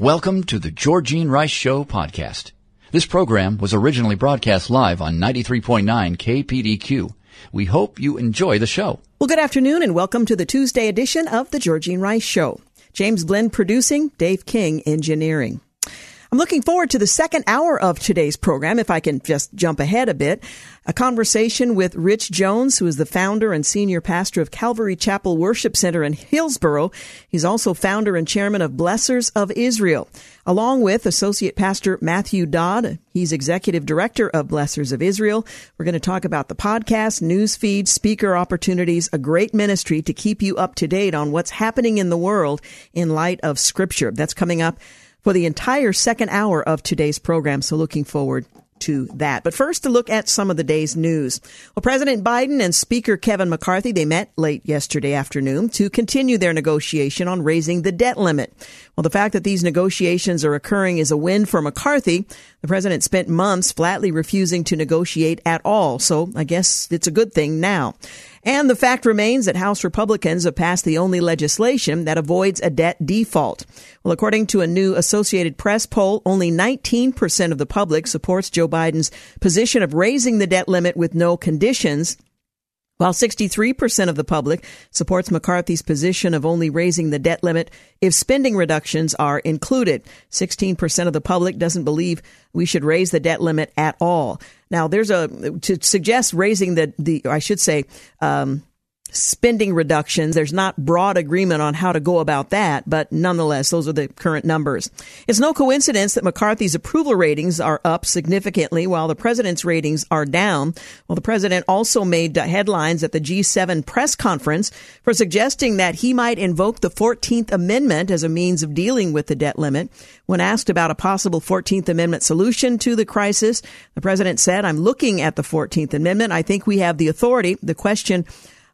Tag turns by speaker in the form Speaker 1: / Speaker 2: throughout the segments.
Speaker 1: Welcome to the Georgene Rice Show podcast. This program was originally broadcast live on 93.9 KPDQ. We hope you enjoy the show.
Speaker 2: Well, good afternoon and welcome to the Tuesday edition of the Georgene Rice Show. James Blend producing, Dave King engineering. I'm looking forward to the second hour of today's program, if I can just jump ahead a bit. A conversation with Rich Jones, who is the founder and senior pastor of Calvary Chapel Worship Center in Hillsboro. He's also founder and chairman of Blessors of Israel, along with Associate Pastor Matthew Dodd. He's executive director of Blessors of Israel. We're going to talk about the podcast, news feed, speaker opportunities, a great ministry to keep you up to date on what's happening in the world in light of Scripture. That's coming up for the entire second hour of today's program. So looking forward to that. But first, to look at some of the day's news. Well, President Biden and Speaker Kevin McCarthy, they met late yesterday afternoon to continue their negotiation on raising the debt limit. Well, the fact that these negotiations are occurring is a win for McCarthy. The president spent months flatly refusing to negotiate at all. So I guess it's a good thing now. And the fact remains that House Republicans have passed the only legislation that avoids a debt default. Well, according to a new Associated Press poll, only 19% of the public supports Joe Biden's position of raising the debt limit with no conditions. While 63% of the public supports McCarthy's position of only raising the debt limit if spending reductions are included. 16% of the public doesn't believe we should raise the debt limit at all. Now, there's a, to suggest raising the, the, I should say, um, spending reductions. There's not broad agreement on how to go about that, but nonetheless, those are the current numbers. It's no coincidence that McCarthy's approval ratings are up significantly while the president's ratings are down. Well, the president also made headlines at the G7 press conference for suggesting that he might invoke the 14th Amendment as a means of dealing with the debt limit. When asked about a possible 14th Amendment solution to the crisis, the president said, I'm looking at the 14th Amendment. I think we have the authority. The question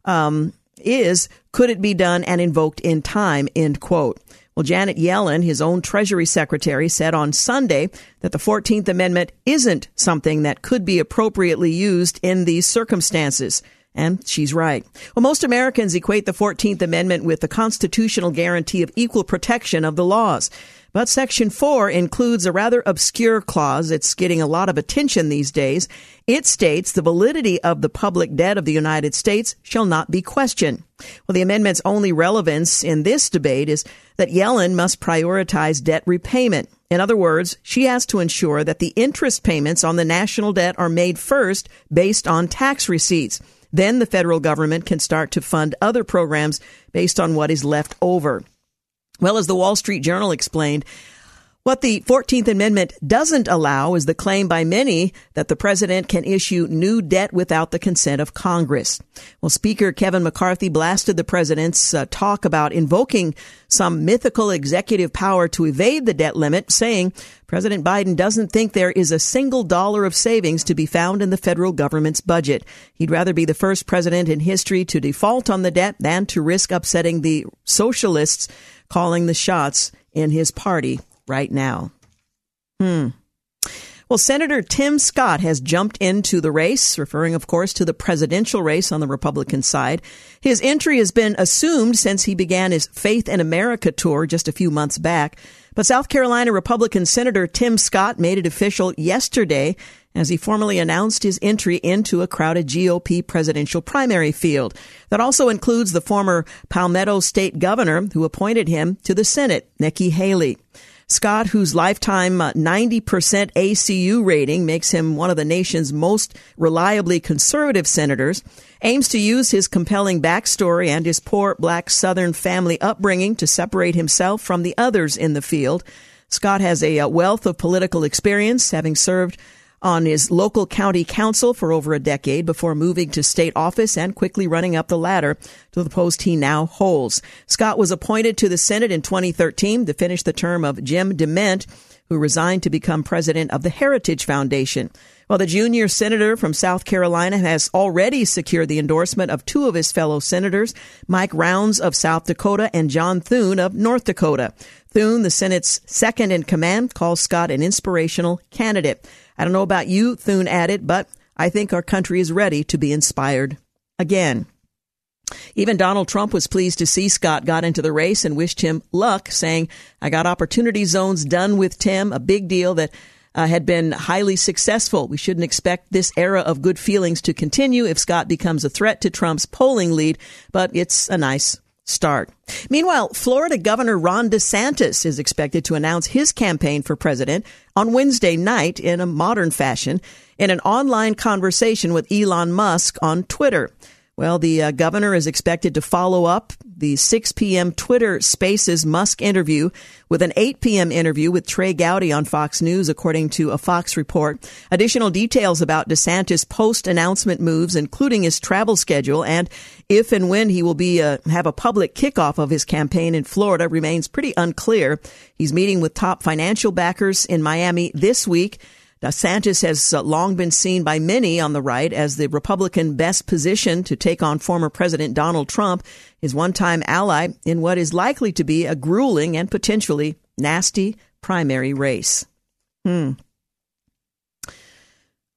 Speaker 2: um, is could it be done and invoked in time? End quote. Well, Janet Yellen, his own Treasury Secretary, said on Sunday that the 14th Amendment isn't something that could be appropriately used in these circumstances. And she's right. Well, most Americans equate the 14th Amendment with the constitutional guarantee of equal protection of the laws. But Section 4 includes a rather obscure clause. It's getting a lot of attention these days. It states the validity of the public debt of the United States shall not be questioned. Well, the amendment's only relevance in this debate is that Yellen must prioritize debt repayment. In other words, she has to ensure that the interest payments on the national debt are made first based on tax receipts. Then the federal government can start to fund other programs based on what is left over. Well, as the Wall Street Journal explained, what the 14th Amendment doesn't allow is the claim by many that the president can issue new debt without the consent of Congress. Well, Speaker Kevin McCarthy blasted the president's uh, talk about invoking some mythical executive power to evade the debt limit, saying President Biden doesn't think there is a single dollar of savings to be found in the federal government's budget. He'd rather be the first president in history to default on the debt than to risk upsetting the socialists calling the shots in his party right now. Hmm. Well, Senator Tim Scott has jumped into the race, referring, of course, to the presidential race on the Republican side. His entry has been assumed since he began his Faith in America tour just a few months back. But South Carolina Republican Senator Tim Scott made it official yesterday as he formally announced his entry into a crowded GOP presidential primary field. That also includes the former Palmetto State governor who appointed him to the Senate, Nikki Haley. Scott, whose lifetime 90% uh, ACU rating makes him one of the nation's most reliably conservative senators, aims to use his compelling backstory and his poor black Southern family upbringing to separate himself from the others in the field. Scott has a uh, wealth of political experience, having served on his local county council for over a decade before moving to state office and quickly running up the ladder to the post he now holds. Scott was appointed to the Senate in 2013 to finish the term of Jim DeMint, who resigned to become president of the Heritage Foundation. Well, the junior senator from South Carolina has already secured the endorsement of two of his fellow senators, Mike Rounds of South Dakota and John Thune of North Dakota. Thune, the Senate's second in command, calls Scott an inspirational candidate. I don't know about you, Thune added, but I think our country is ready to be inspired again. Even Donald Trump was pleased to see Scott got into the race and wished him luck, saying, I got opportunity zones done with Tim, a big deal that uh, had been highly successful. We shouldn't expect this era of good feelings to continue if Scott becomes a threat to Trump's polling lead, but it's a nice start. Meanwhile, Florida Governor Ron DeSantis is expected to announce his campaign for president on Wednesday night in a modern fashion in an online conversation with Elon Musk on Twitter. Well, the uh, governor is expected to follow up the 6 p.m. Twitter Spaces Musk interview with an 8 p.m. interview with Trey Gowdy on Fox News, according to a Fox report. Additional details about DeSantis' post-announcement moves, including his travel schedule and if and when he will be uh, have a public kickoff of his campaign in Florida, remains pretty unclear. He's meeting with top financial backers in Miami this week. DeSantis has uh, long been seen by many on the right as the Republican best position to take on former President Donald Trump, his one time ally, in what is likely to be a grueling and potentially nasty primary race. Hmm.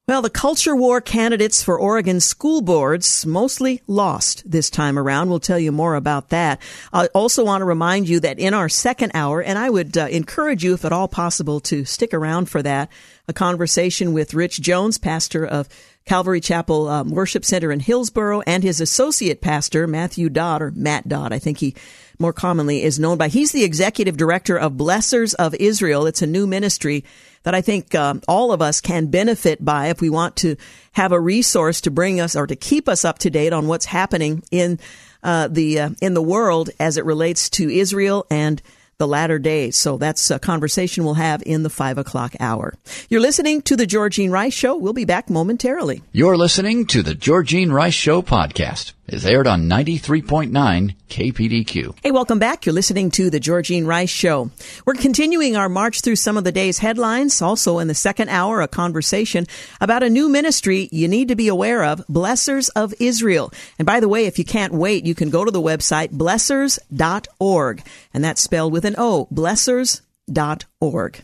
Speaker 2: Well, the culture war candidates for Oregon school boards mostly lost this time around. We'll tell you more about that. I also want to remind you that in our second hour, and I would uh, encourage you, if at all possible, to stick around for that, a conversation with Rich Jones, pastor of Calvary Chapel um, Worship Center in Hillsboro, and his associate pastor, Matthew Dodd, or Matt Dodd, I think he more commonly is known by. He's the executive director of Blessors of Israel. It's a new ministry that I think um, all of us can benefit by if we want to have a resource to bring us or to keep us up to date on what's happening in uh, the uh, in the world as it relates to Israel and the latter days. So that's a conversation we'll have in the five o'clock hour. You're listening to the Georgene Rice Show. We'll be back momentarily.
Speaker 1: You're listening to the Georgene Rice Show podcast is aired on 93.9 KPDQ.
Speaker 2: Hey, welcome back. You're listening to the Georgene Rice Show. We're continuing our march through some of the day's headlines. Also in the second hour, a conversation about a new ministry you need to be aware of, Blessors of Israel. And by the way, if you can't wait, you can go to the website blessors.org. And that's spelled with an O, blessors.org.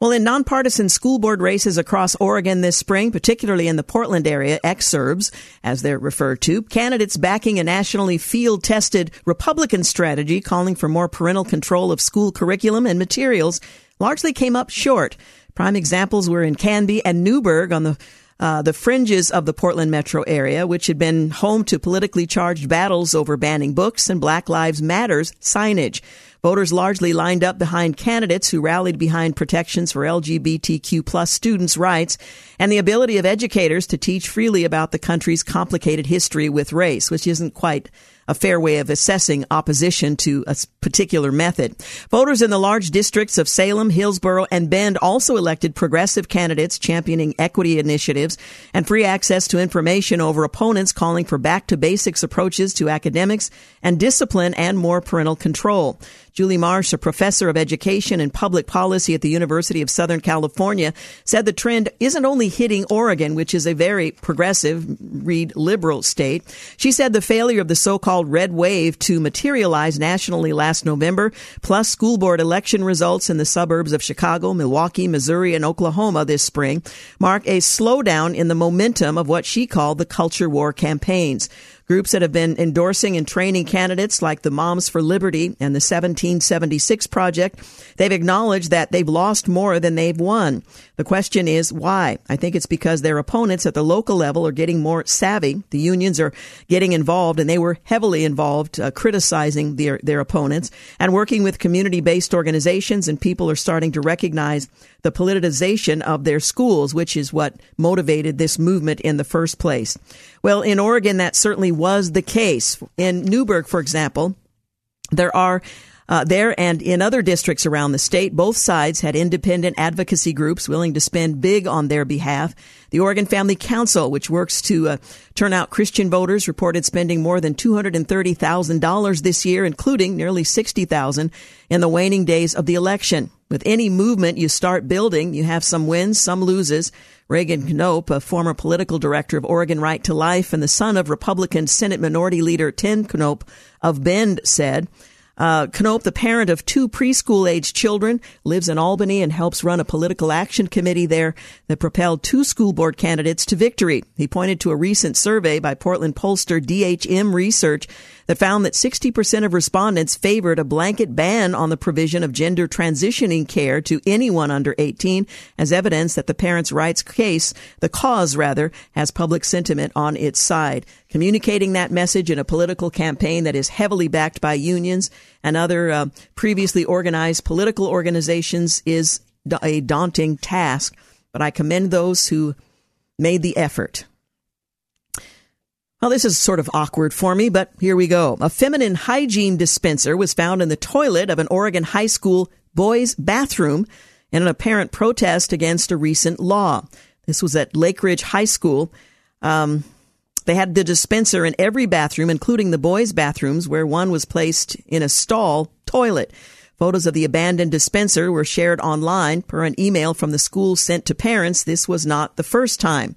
Speaker 2: Well, in nonpartisan school board races across Oregon this spring, particularly in the Portland area, exurbs, as they're referred to, candidates backing a nationally field tested Republican strategy calling for more parental control of school curriculum and materials largely came up short. Prime examples were in Canby and Newberg on the uh, the fringes of the Portland metro area, which had been home to politically charged battles over banning books and Black Lives Matters signage. Voters largely lined up behind candidates who rallied behind protections for LGBTQ plus students' rights and the ability of educators to teach freely about the country's complicated history with race, which isn't quite a fair way of assessing opposition to a particular method. Voters in the large districts of Salem, Hillsboro, and Bend also elected progressive candidates championing equity initiatives and free access to information over opponents calling for back to basics approaches to academics and discipline and more parental control. Julie Marsh, a professor of education and public policy at the University of Southern California, said the trend isn't only hitting Oregon, which is a very progressive, read liberal state. She said the failure of the so-called red wave to materialize nationally last November, plus school board election results in the suburbs of Chicago, Milwaukee, Missouri, and Oklahoma this spring, mark a slowdown in the momentum of what she called the culture war campaigns. Groups that have been endorsing and training candidates like the Moms for Liberty and the 1776 Project, they've acknowledged that they've lost more than they've won. The question is why? I think it's because their opponents at the local level are getting more savvy. The unions are getting involved and they were heavily involved uh, criticizing their, their opponents and working with community-based organizations and people are starting to recognize the politicization of their schools, which is what motivated this movement in the first place. Well, in Oregon, that certainly was the case. In Newberg, for example, there are Uh, there and in other districts around the state, both sides had independent advocacy groups willing to spend big on their behalf. The Oregon Family Council, which works to uh, turn out Christian voters, reported spending more than $230,000 this year, including nearly 60,000 in the waning days of the election. With any movement you start building, you have some wins, some loses. Reagan Knopp, a former political director of Oregon Right to Life and the son of Republican Senate Minority Leader Tim Knopp of Bend, said, uh, Knopp, the parent of two preschool age children, lives in Albany and helps run a political action committee there that propelled two school board candidates to victory. He pointed to a recent survey by Portland pollster DHM Research that found that 60% of respondents favored a blanket ban on the provision of gender transitioning care to anyone under 18 as evidence that the parents' rights case, the cause rather, has public sentiment on its side. Communicating that message in a political campaign that is heavily backed by unions and other uh, previously organized political organizations is a daunting task, but I commend those who made the effort. Well, this is sort of awkward for me, but here we go. A feminine hygiene dispenser was found in the toilet of an Oregon high school boys' bathroom in an apparent protest against a recent law. This was at Lakeridge High School. Um, they had the dispenser in every bathroom, including the boys' bathrooms, where one was placed in a stall toilet. Photos of the abandoned dispenser were shared online per an email from the school sent to parents. This was not the first time.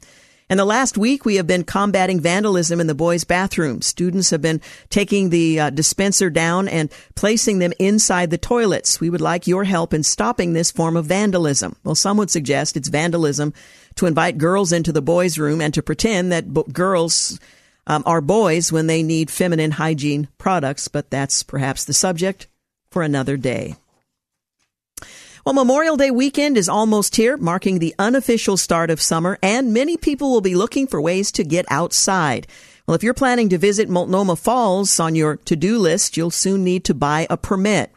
Speaker 2: In the last week, we have been combating vandalism in the boys' bathrooms. Students have been taking the uh, dispenser down and placing them inside the toilets. We would like your help in stopping this form of vandalism. Well, some would suggest it's vandalism to invite girls into the boys' room and to pretend that b- girls um, are boys when they need feminine hygiene products, but that's perhaps the subject for another day. Well, Memorial Day weekend is almost here, marking the unofficial start of summer, and many people will be looking for ways to get outside. Well, if you're planning to visit Multnomah Falls on your to-do list, you'll soon need to buy a permit.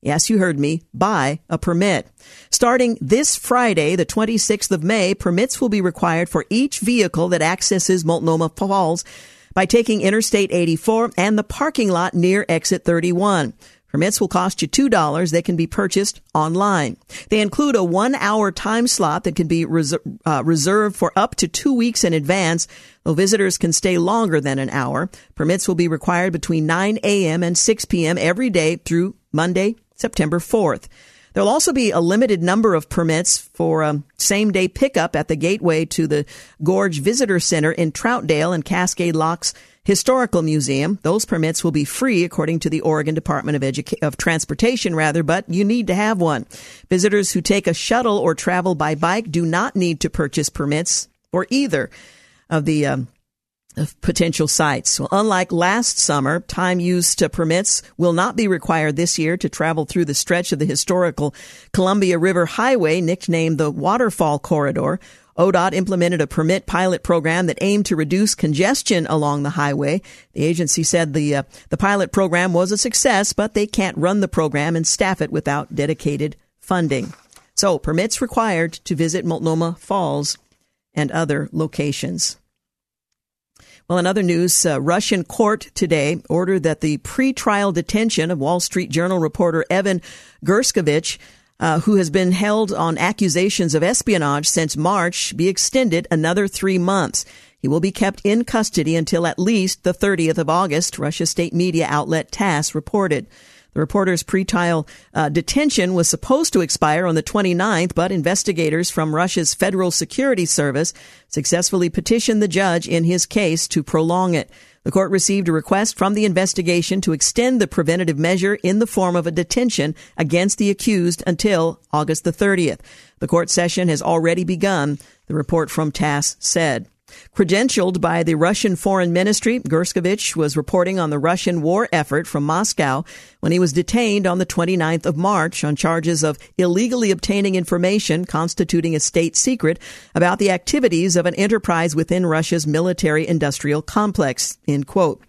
Speaker 2: Yes, you heard me. Buy a permit. Starting this Friday, the 26th of May, permits will be required for each vehicle that accesses Multnomah Falls by taking Interstate 84 and the parking lot near Exit 31. Permits will cost you $2. They can be purchased online. They include a one hour time slot that can be reser- uh, reserved for up to two weeks in advance, though visitors can stay longer than an hour. Permits will be required between 9 a.m. and 6 p.m. every day through Monday, September 4th. There'll also be a limited number of permits for um, same day pickup at the gateway to the Gorge Visitor Center in Troutdale and Cascade Locks Historical Museum. Those permits will be free according to the Oregon Department of Educa- of Transportation rather, but you need to have one. Visitors who take a shuttle or travel by bike do not need to purchase permits for either of the um, of potential sites. Well, unlike last summer, time used to permits will not be required this year to travel through the stretch of the historical Columbia River Highway, nicknamed the Waterfall Corridor. ODOT implemented a permit pilot program that aimed to reduce congestion along the highway. The agency said the uh, the pilot program was a success, but they can't run the program and staff it without dedicated funding. So, permits required to visit Multnomah Falls and other locations. Well, in other news, uh, Russian court today ordered that the pretrial detention of Wall Street Journal reporter Evan Gershkovich uh, who has been held on accusations of espionage since March, be extended another three months. He will be kept in custody until at least the 30th of August, Russia state media outlet TASS reported. The reporter's pretrial uh, detention was supposed to expire on the 29th, but investigators from Russia's Federal Security Service successfully petitioned the judge in his case to prolong it. The court received a request from the investigation to extend the preventative measure in the form of a detention against the accused until August the 30th. The court session has already begun, the report from TASS said. Credentialed by the Russian Foreign Ministry, Gershkovich was reporting on the Russian war effort from Moscow when he was detained on the 29th of March on charges of illegally obtaining information constituting a state secret about the activities of an enterprise within Russia's military industrial complex. End quote.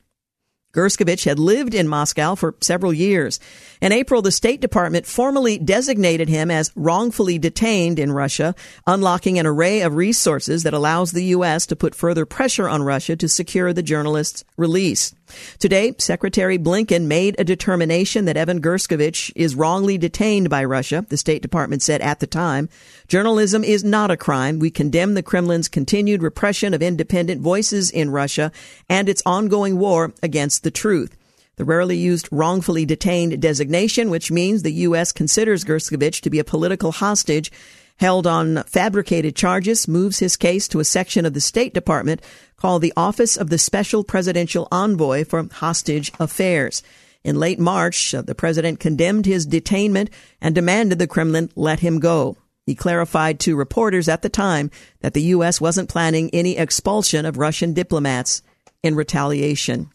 Speaker 2: Gershkovich had lived in Moscow for several years. In April, the State Department formally designated him as wrongfully detained in Russia, unlocking an array of resources that allows the U.S. to put further pressure on Russia to secure the journalist's release. Today, Secretary Blinken made a determination that Evan Gershkovich is wrongly detained by Russia, the State Department said at the time. Journalism is not a crime. We condemn the Kremlin's continued repression of independent voices in Russia and its ongoing war against the truth. The rarely used wrongfully detained designation, which means the U.S. considers Gershkovich to be a political hostage, held on fabricated charges, moves his case to a section of the State Department called the Office of the Special Presidential Envoy for Hostage Affairs. In late March, uh, the president condemned his detainment and demanded the Kremlin let him go. He clarified to reporters at the time that the U.S. wasn't planning any expulsion of Russian diplomats in retaliation.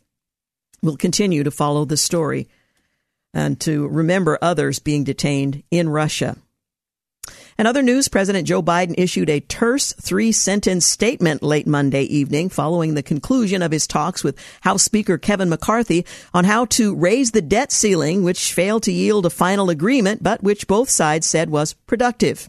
Speaker 2: We'll continue to follow the story and to remember others being detained in Russia. In other news, President Joe Biden issued a terse three sentence statement late Monday evening following the conclusion of his talks with House Speaker Kevin McCarthy on how to raise the debt ceiling, which failed to yield a final agreement, but which both sides said was productive.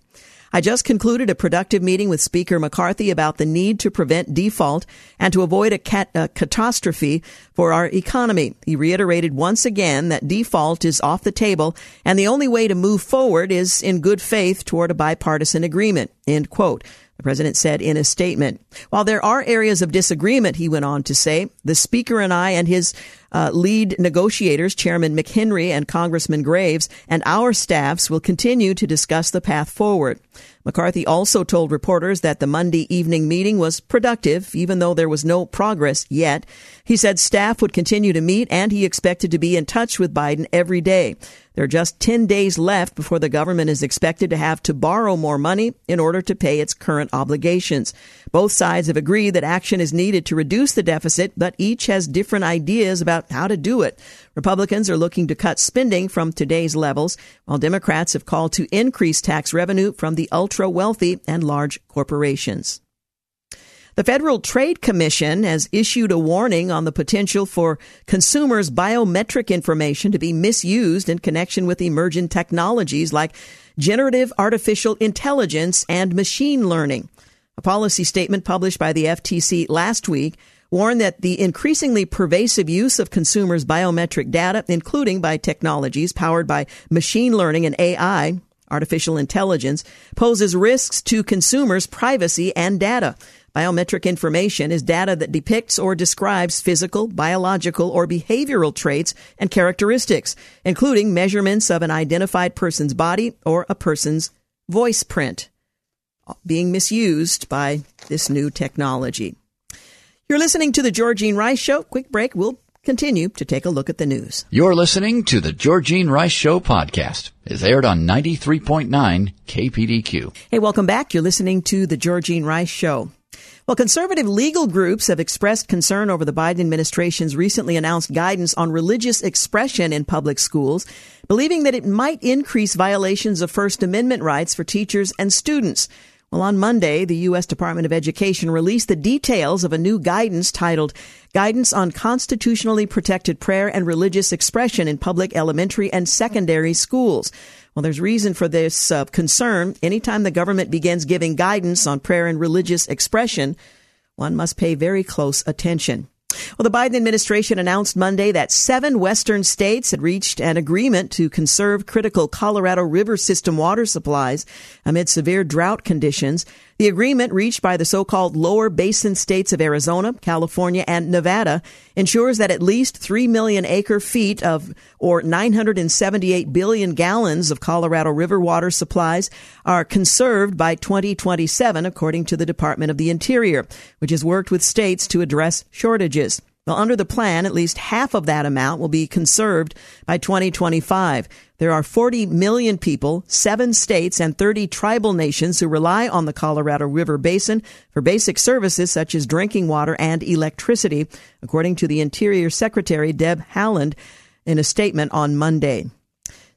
Speaker 2: I just concluded a productive meeting with Speaker McCarthy about the need to prevent default and to avoid a, cat, a, catastrophe for our economy. He reiterated once again that default is off the table and the only way to move forward is in good faith toward a bipartisan agreement. End quote. The president said in a statement. While there are areas of disagreement, he went on to say, the speaker and I and his uh, lead negotiators, Chairman McHenry and Congressman Graves, and our staffs will continue to discuss the path forward. McCarthy also told reporters that the Monday evening meeting was productive, even though there was no progress yet. He said staff would continue to meet and he expected to be in touch with Biden every day. There are just 10 days left before the government is expected to have to borrow more money in order to pay its current obligations. Both sides have agreed that action is needed to reduce the deficit, but each has different ideas about how to do it. Republicans are looking to cut spending from today's levels, while Democrats have called to increase tax revenue from the ultra wealthy and large corporations. The Federal Trade Commission has issued a warning on the potential for consumers' biometric information to be misused in connection with emergent technologies like generative artificial intelligence and machine learning. A policy statement published by the FTC last week warned that the increasingly pervasive use of consumers' biometric data, including by technologies powered by machine learning and AI, artificial intelligence, poses risks to consumers' privacy and data. Biometric information is data that depicts or describes physical, biological, or behavioral traits and characteristics, including measurements of an identified person's body or a person's voice print, being misused by this new technology. You're listening to the Georgene Rice Show. Quick break. We'll continue to take a look at the news.
Speaker 1: You're listening to the Georgene Rice Show podcast. It's aired on 93.9 KPDQ.
Speaker 2: Hey, welcome back. You're listening to the Georgene Rice Show. Well, conservative legal groups have expressed concern over the Biden administration's recently announced guidance on religious expression in public schools, believing that it might increase violations of First Amendment rights for teachers and students. Well, on Monday, the U.S. Department of Education released the details of a new guidance titled Guidance on Constitutionally Protected Prayer and Religious Expression in Public Elementary and Secondary Schools. Well, there's reason for this uh, concern. Anytime the government begins giving guidance on prayer and religious expression, one must pay very close attention. Well, the Biden administration announced Monday that seven western states had reached an agreement to conserve critical Colorado River system water supplies amid severe drought conditions. The agreement reached by the so-called lower basin states of Arizona, California, and Nevada ensures that at least 3 million acre feet of or 978 billion gallons of Colorado River water supplies are conserved by 2027 according to the Department of the Interior, which has worked with states to address shortages. Well, under the plan, at least half of that amount will be conserved by 2025. There are 40 million people, seven states, and 30 tribal nations who rely on the Colorado River Basin for basic services such as drinking water and electricity, according to the Interior Secretary Deb Haaland in a statement on Monday.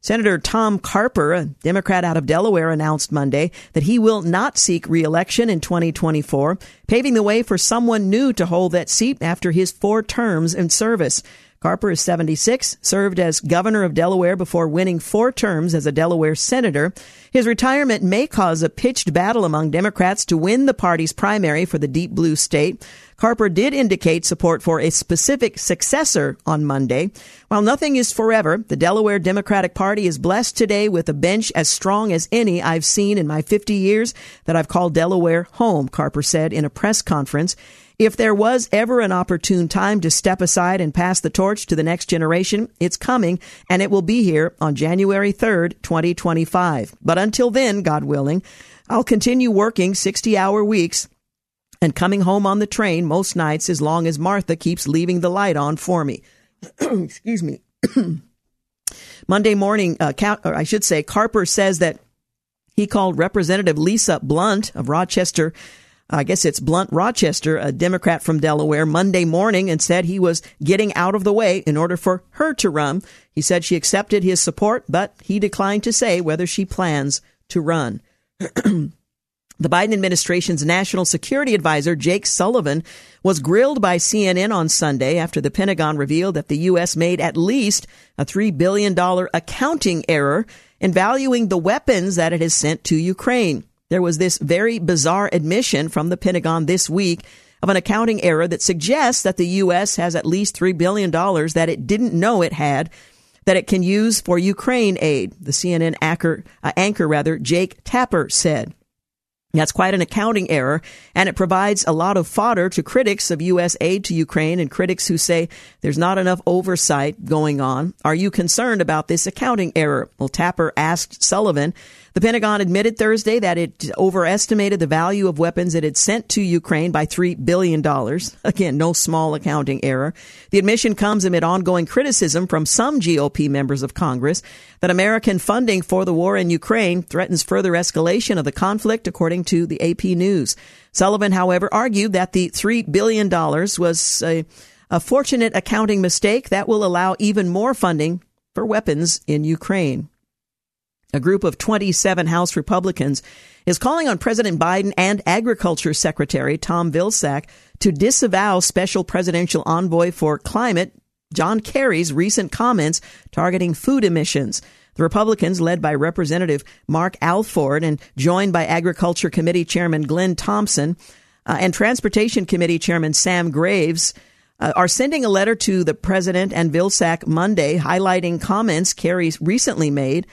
Speaker 2: Senator Tom Carper, a Democrat out of Delaware, announced Monday that he will not seek reelection in 2024, paving the way for someone new to hold that seat after his four terms in service. Carper is 76, served as governor of Delaware before winning four terms as a Delaware senator. His retirement may cause a pitched battle among Democrats to win the party's primary for the deep blue state. Carper did indicate support for a specific successor on Monday. While nothing is forever, the Delaware Democratic Party is blessed today with a bench as strong as any I've seen in my 50 years that I've called Delaware home, Carper said in a press conference. If there was ever an opportune time to step aside and pass the torch to the next generation, it's coming and it will be here on January 3rd, 2025. But until then, God willing, I'll continue working 60 hour weeks and coming home on the train most nights as long as Martha keeps leaving the light on for me. Excuse me. Monday morning, uh, or I should say, Carper says that he called Representative Lisa Blunt of Rochester I guess it's Blunt Rochester, a Democrat from Delaware, Monday morning and said he was getting out of the way in order for her to run. He said she accepted his support, but he declined to say whether she plans to run. the Biden administration's national security advisor, Jake Sullivan, was grilled by CNN on Sunday after the Pentagon revealed that the U.S. made at least a $3 billion accounting error in valuing the weapons that it has sent to Ukraine. There was this very bizarre admission from the Pentagon this week of an accounting error that suggests that the U.S. has at least $3 billion that it didn't know it had that it can use for Ukraine aid, the CNN anchor, uh, anchor rather, Jake Tapper said. That's quite an accounting error, and it provides a lot of fodder to critics of U.S. aid to Ukraine and critics who say there's not enough oversight going on. Are you concerned about this accounting error? Well, Tapper asked Sullivan the Pentagon admitted Thursday that it overestimated the value of weapons it had sent to Ukraine by $3 billion. Again, no small accounting error. The admission comes amid ongoing criticism from some GOP members of Congress that American funding for the war in Ukraine threatens further escalation of the conflict, according to the AP News. Sullivan, however, argued that the $3 billion was a, a fortunate accounting mistake that will allow even more funding for weapons in Ukraine. A group of 27 House Republicans is calling on President Biden and Agriculture Secretary Tom Vilsack to disavow Special Presidential Envoy for Climate John Kerry's recent comments targeting food emissions. The Republicans, led by Representative Mark Alford and joined by Agriculture Committee Chairman Glenn Thompson uh, and Transportation Committee Chairman Sam Graves, uh, are sending a letter to the president and Vilsack Monday highlighting comments Kerry recently made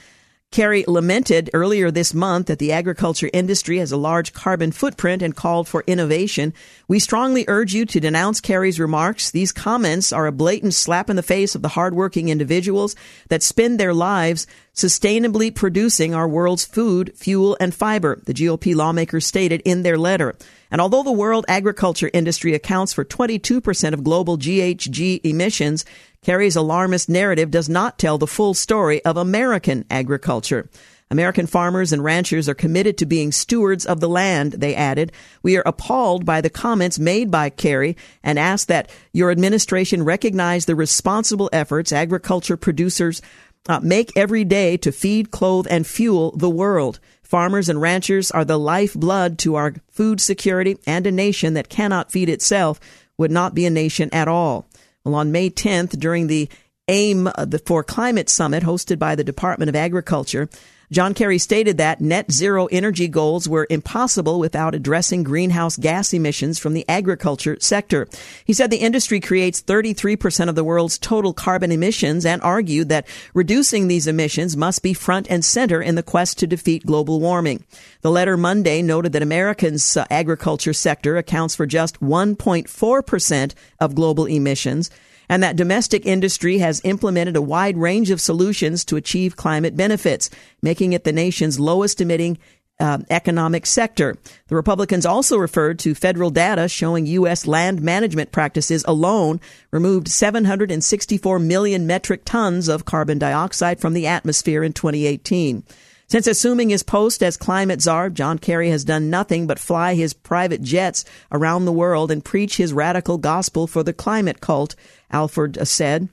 Speaker 2: Kerry lamented earlier this month that the agriculture industry has a large carbon footprint and called for innovation. We strongly urge you to denounce Kerry's remarks. These comments are a blatant slap in the face of the hardworking individuals that spend their lives sustainably producing our world's food, fuel, and fiber, the GOP lawmakers stated in their letter. And although the world agriculture industry accounts for 22% of global GHG emissions, Kerry's alarmist narrative does not tell the full story of American agriculture. American farmers and ranchers are committed to being stewards of the land, they added. We are appalled by the comments made by Kerry and ask that your administration recognize the responsible efforts agriculture producers uh, make every day to feed, clothe, and fuel the world. Farmers and ranchers are the lifeblood to our food security, and a nation that cannot feed itself would not be a nation at all. Well, on May 10th, during the AIM uh, for Climate Summit hosted by the Department of Agriculture, John Kerry stated that net zero energy goals were impossible without addressing greenhouse gas emissions from the agriculture sector. He said the industry creates 33% of the world's total carbon emissions and argued that reducing these emissions must be front and center in the quest to defeat global warming. The letter Monday noted that Americans' uh, agriculture sector accounts for just 1.4% of global emissions and that domestic industry has implemented a wide range of solutions to achieve climate benefits, making it the nation's lowest emitting uh, economic sector. The Republicans also referred to federal data showing U.S. land management practices alone removed 764 million metric tons of carbon dioxide from the atmosphere in 2018. Since assuming his post as climate czar, John Kerry has done nothing but fly his private jets around the world and preach his radical gospel for the climate cult, Alford said.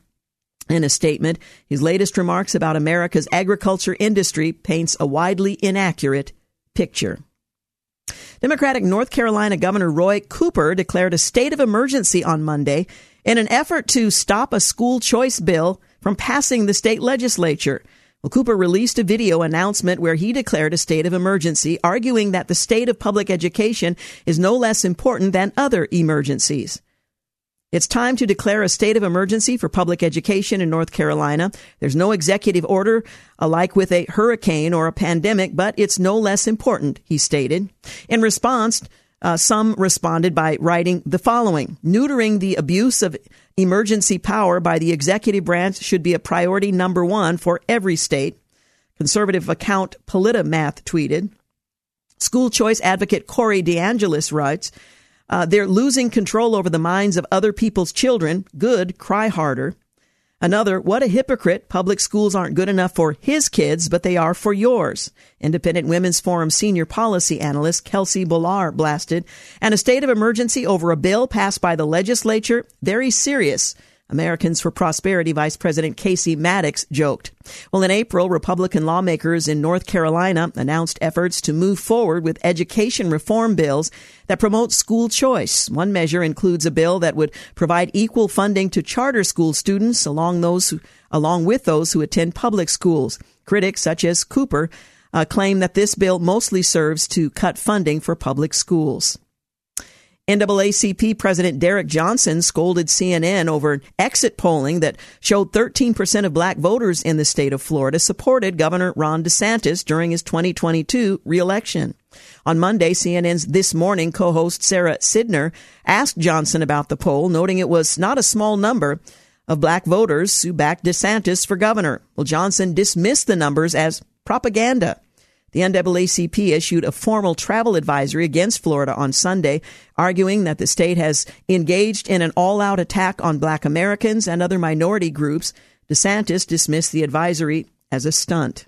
Speaker 2: In a statement, his latest remarks about America's agriculture industry paints a widely inaccurate picture. Democratic North Carolina Governor Roy Cooper declared a state of emergency on Monday in an effort to stop a school choice bill from passing the state legislature. Well, Cooper released a video announcement where he declared a state of emergency, arguing that the state of public education is no less important than other emergencies. It's time to declare a state of emergency for public education in North Carolina. There's no executive order alike with a hurricane or a pandemic, but it's no less important, he stated. In response, uh, some responded by writing the following Neutering the abuse of emergency power by the executive branch should be a priority number one for every state. Conservative account Politimath tweeted. School choice advocate Corey DeAngelis writes, uh, They're losing control over the minds of other people's children. Good, cry harder. Another, what a hypocrite. Public schools aren't good enough for his kids, but they are for yours. Independent Women's Forum senior policy analyst Kelsey Bolar blasted. And a state of emergency over a bill passed by the legislature. Very serious. Americans for Prosperity Vice President Casey Mattox joked. Well, in April, Republican lawmakers in North Carolina announced efforts to move forward with education reform bills that promote school choice. One measure includes a bill that would provide equal funding to charter school students along those who, along with those who attend public schools. Critics such as Cooper uh, claim that this bill mostly serves to cut funding for public schools. NAACP President Derek Johnson scolded CNN over exit polling that showed 13% of black voters in the state of Florida supported Governor Ron DeSantis during his 2022 reelection. On Monday, CNN's This Morning co-host Sarah Sidner asked Johnson about the poll, noting it was not a small number of black voters who backed DeSantis for governor. Well, Johnson dismissed the numbers as propaganda. The NAACP issued a formal travel advisory against Florida on Sunday, arguing that the state has engaged in an all out attack on black Americans and other minority groups. DeSantis dismissed the advisory as a stunt.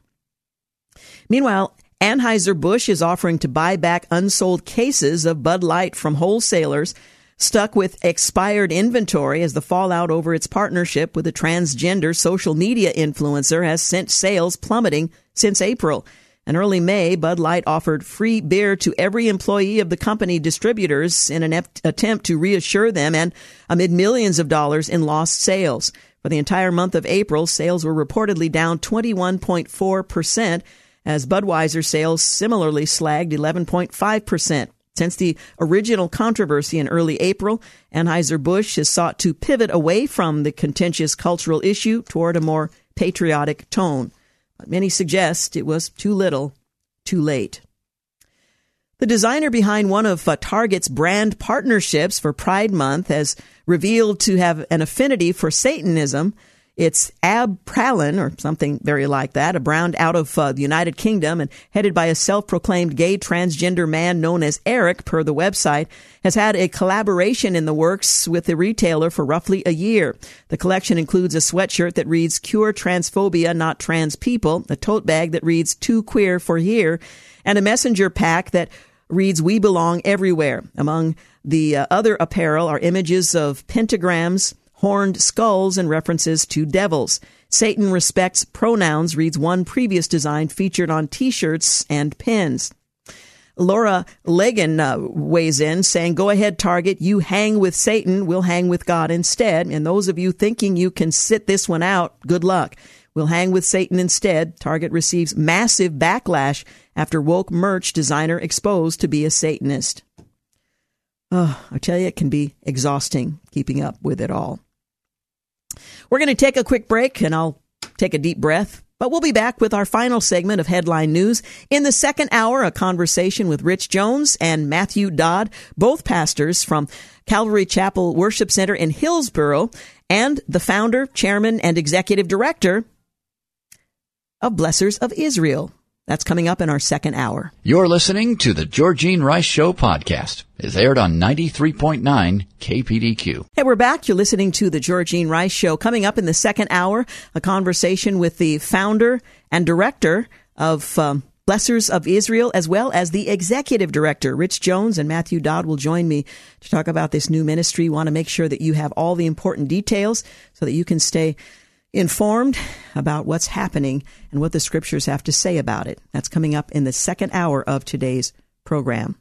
Speaker 2: Meanwhile, Anheuser-Busch is offering to buy back unsold cases of Bud Light from wholesalers stuck with expired inventory as the fallout over its partnership with a transgender social media influencer has sent sales plummeting since April. In early May, Bud Light offered free beer to every employee of the company distributors in an attempt to reassure them and amid millions of dollars in lost sales. For the entire month of April, sales were reportedly down 21.4%, as Budweiser sales similarly slagged 11.5%. Since the original controversy in early April, Anheuser-Busch has sought to pivot away from the contentious cultural issue toward a more patriotic tone. Many suggest it was too little, too late. The designer behind one of Target's brand partnerships for Pride Month has revealed to have an affinity for Satanism it's Abprallen, or something very like that, a brand out of uh, the United Kingdom and headed by a self-proclaimed gay transgender man known as Eric, per the website, has had a collaboration in the works with the retailer for roughly a year. The collection includes a sweatshirt that reads Cure Transphobia, Not Trans People, a tote bag that reads Too Queer for Here, and a messenger pack that reads We Belong Everywhere. Among the uh, other apparel are images of pentagrams, horned skulls and references to devils. Satan respects pronouns reads one previous design featured on t-shirts and pins. Lara Logan uh, weighs in saying, go ahead, Target. You hang with Satan. We'll hang with God instead. And those of you thinking you can sit this one out, good luck. We'll hang with Satan instead. Target receives massive backlash after woke merch designer exposed to be a Satanist. Oh, I tell you, it can be exhausting keeping up with it all. We're going to take a quick break and I'll take a deep breath. But we'll be back with our final segment of headline news. In the second hour, a conversation with Rich Jones and Matthew Dodd, both pastors from Calvary Chapel Worship Center in Hillsboro, and the founder, chairman, and executive director of Blessors of Israel. That's coming up in our second hour.
Speaker 1: You're listening to the Georgene Rice Show podcast. It's aired on 93.9 KPDQ.
Speaker 2: Hey, we're back. You're listening to the Georgene Rice Show. Coming up in the second hour, a conversation with the founder and director of um, Blessors of Israel, as well as the executive director. Rich Jones and Matthew Dodd will join me to talk about this new ministry. We want to make sure that you have all the important details so that you can stay informed about what's happening and what the scriptures have to say about it. That's coming up in the second hour of today's program.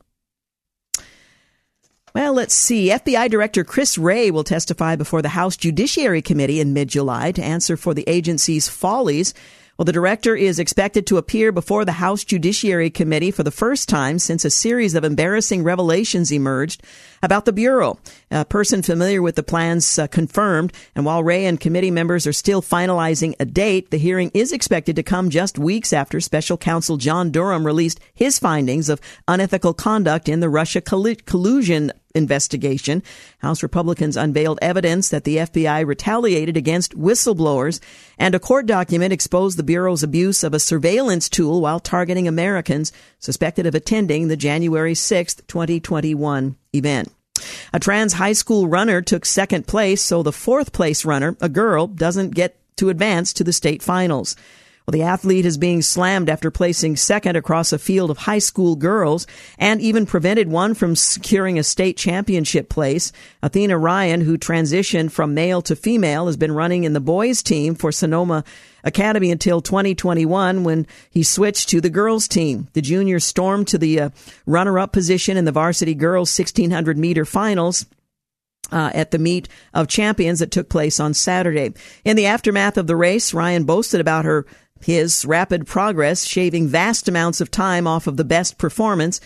Speaker 2: Well, let's see. FBI Director Chris Wray will testify before the House Judiciary Committee in mid July to answer for the agency's follies well, the director is expected to appear before the House Judiciary Committee for the first time since a series of embarrassing revelations emerged about the Bureau. A person familiar with the plans uh, confirmed, and while Wray and committee members are still finalizing a date, the hearing is expected to come just weeks after special counsel John Durham released his findings of unethical conduct in the Russia collusion investigation. House Republicans unveiled evidence that the FBI retaliated against whistleblowers, and a court document exposed the Bureau's abuse of a surveillance tool while targeting Americans suspected of attending the January 6, 2021 event. A trans high school runner took second place, so the fourth place runner, a girl, doesn't get to advance to the state finals. Well, the athlete is being slammed after placing second across a field of high school girls and even prevented one from securing a state championship place. Athena Ryan, who transitioned from male to female, has been running in the boys team for Sonoma Academy until 2021 when he switched to the girls team. The juniors stormed to the uh, runner-up position in the varsity girls 1600 meter finals uh, at the meet of champions that took place on Saturday. In the aftermath of the race, Ryan boasted about her his rapid progress, shaving vast amounts of time off of the best performance.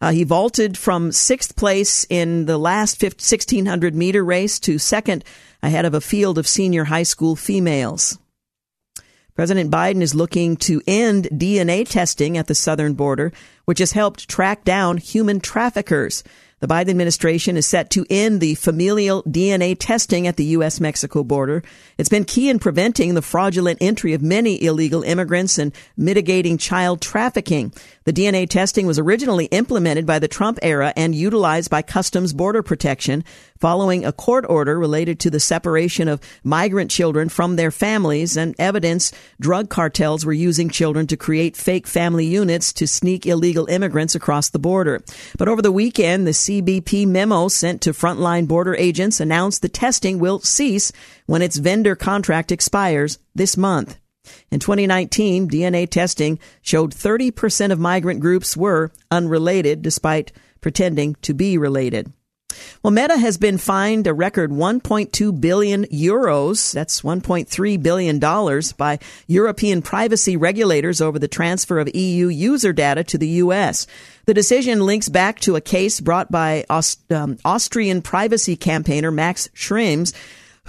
Speaker 2: Uh, he vaulted from sixth place in the last 1600 meter race to second ahead of a field of senior high school females. President Biden is looking to end DNA testing at the southern border, which has helped track down human traffickers. The Biden administration is set to end the familial DNA testing at the U.S. Mexico border. It's been key in preventing the fraudulent entry of many illegal immigrants and mitigating child trafficking. The DNA testing was originally implemented by the Trump era and utilized by Customs Border Protection following a court order related to the separation of migrant children from their families and evidence drug cartels were using children to create fake family units to sneak illegal immigrants across the border. But over the weekend, the CBP memo sent to frontline border agents announced the testing will cease when its vendor contract expires this month. In 2019, DNA testing showed 30% of migrant groups were unrelated despite pretending to be related. Well, Meta has been fined a record 1.2 billion euros, that's 1.3 billion dollars by European privacy regulators over the transfer of EU user data to the US. The decision links back to a case brought by Aust- um, Austrian privacy campaigner Max Schrems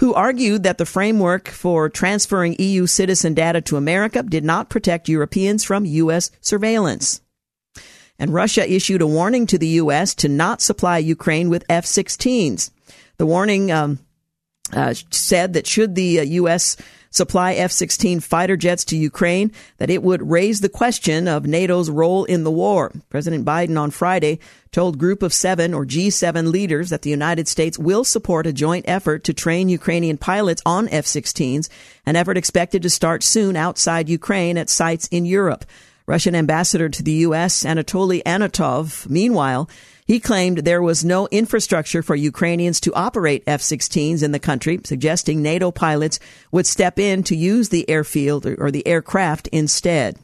Speaker 2: who argued that the framework for transferring EU citizen data to America did not protect Europeans from U.S. surveillance. And Russia issued a warning to the U.S. to not supply Ukraine with F 16s. The warning um, uh, said that should the uh, U.S supply F-16 fighter jets to Ukraine, that it would raise the question of NATO's role in the war. President Biden on Friday told Group of Seven or G7 leaders that the United States will support a joint effort to train Ukrainian pilots on F-16s, an effort expected to start soon outside Ukraine at sites in Europe. Russian ambassador to the U.S., Anatoly Anatov, meanwhile, he claimed there was no infrastructure for Ukrainians to operate F 16s in the country, suggesting NATO pilots would step in to use the airfield or the aircraft instead.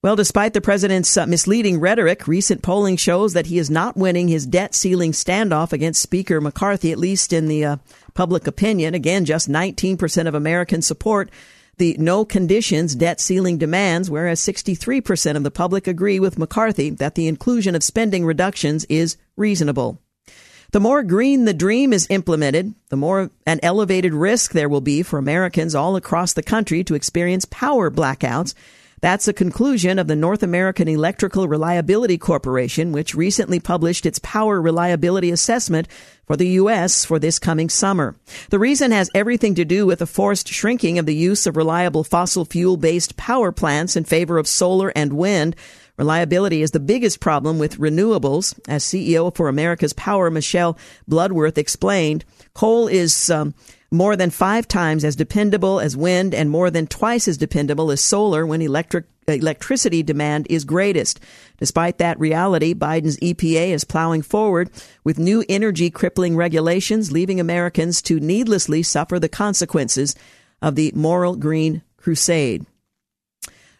Speaker 2: Well, despite the president's uh, misleading rhetoric, recent polling shows that he is not winning his debt ceiling standoff against Speaker McCarthy, at least in the uh, public opinion. Again, just 19% of Americans support the no conditions debt ceiling demands, whereas 63% of the public agree with McCarthy that the inclusion of spending reductions is reasonable. The more green the dream is implemented, the more an elevated risk there will be for Americans all across the country to experience power blackouts that's a conclusion of the North American Electrical Reliability Corporation, which recently published its power reliability assessment for the U.S. for this coming summer. The reason has everything to do with the forced shrinking of the use of reliable fossil fuel based power plants in favor of solar and wind. Reliability is the biggest problem with renewables. As CEO for America's Power, Michelle Bloodworth explained, coal is um, more than five times as dependable as wind and more than twice as dependable as solar when electric electricity demand is greatest. Despite that reality, Biden's EPA is plowing forward with new energy crippling regulations, leaving Americans to needlessly suffer the consequences of the moral green crusade.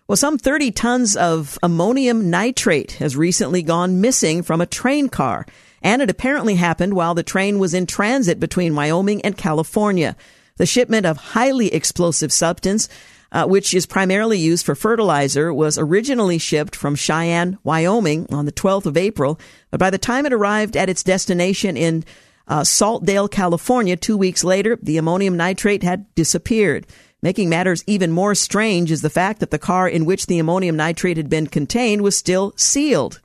Speaker 2: Well, some 30 tons of ammonium nitrate has recently gone missing from a train car and it apparently happened while the train was in transit between Wyoming and California. The shipment of highly explosive substance, uh, which is primarily used for fertilizer, was originally shipped from Cheyenne, Wyoming on the 12th of April, but by the time it arrived at its destination in uh, Saltdale, California, two weeks later, the ammonium nitrate had disappeared. Making matters even more strange is the fact that the car in which the ammonium nitrate had been contained was still sealed.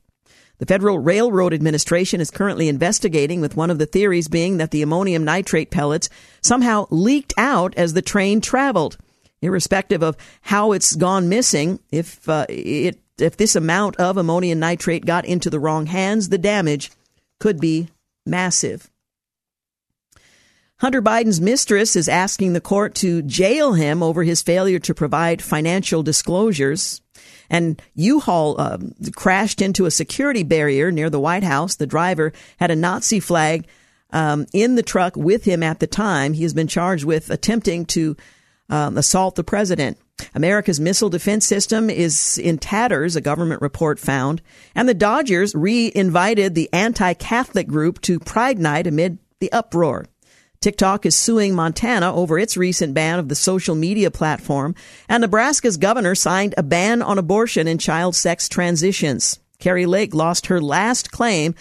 Speaker 2: The Federal Railroad Administration is currently investigating, with one of the theories being that the ammonium nitrate pellets somehow leaked out as the train traveled. Irrespective of how it's gone missing, if uh, it if this amount of ammonium nitrate got into the wrong hands, the damage could be massive. Hunter Biden's mistress is asking the court to jail him over his failure to provide financial disclosures. And U-Haul uh, crashed into a security barrier near the White House. The driver had a Nazi flag um, in the truck with him at the time. He has been charged with attempting to um, assault the president. America's missile defense system is in tatters, a government report found. And the Dodgers re invited the anti Catholic group to Pride Night amid the uproar. TikTok is suing Montana over its recent ban of the social media platform, and Nebraska's governor signed a ban on abortion and child sex transitions. Kari Lake lost her last claim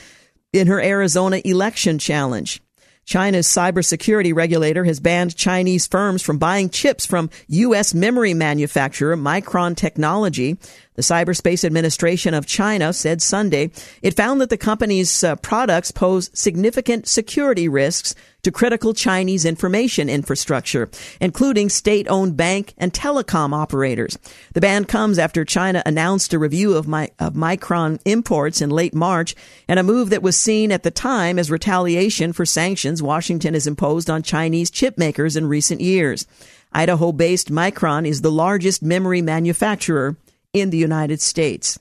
Speaker 2: in her Arizona election challenge. China's cybersecurity regulator has banned Chinese firms from buying chips from U.S. memory manufacturer Micron Technology. The Cyberspace Administration of China said Sunday it found that the company's uh, products pose significant security risks to critical Chinese information infrastructure, including state-owned bank and telecom operators. The ban comes after China announced a review of, my, of Micron imports in late March and a move that was seen at the time as retaliation for sanctions Washington has imposed on Chinese chip makers in recent years. Idaho based Micron is the largest memory manufacturer in the United States.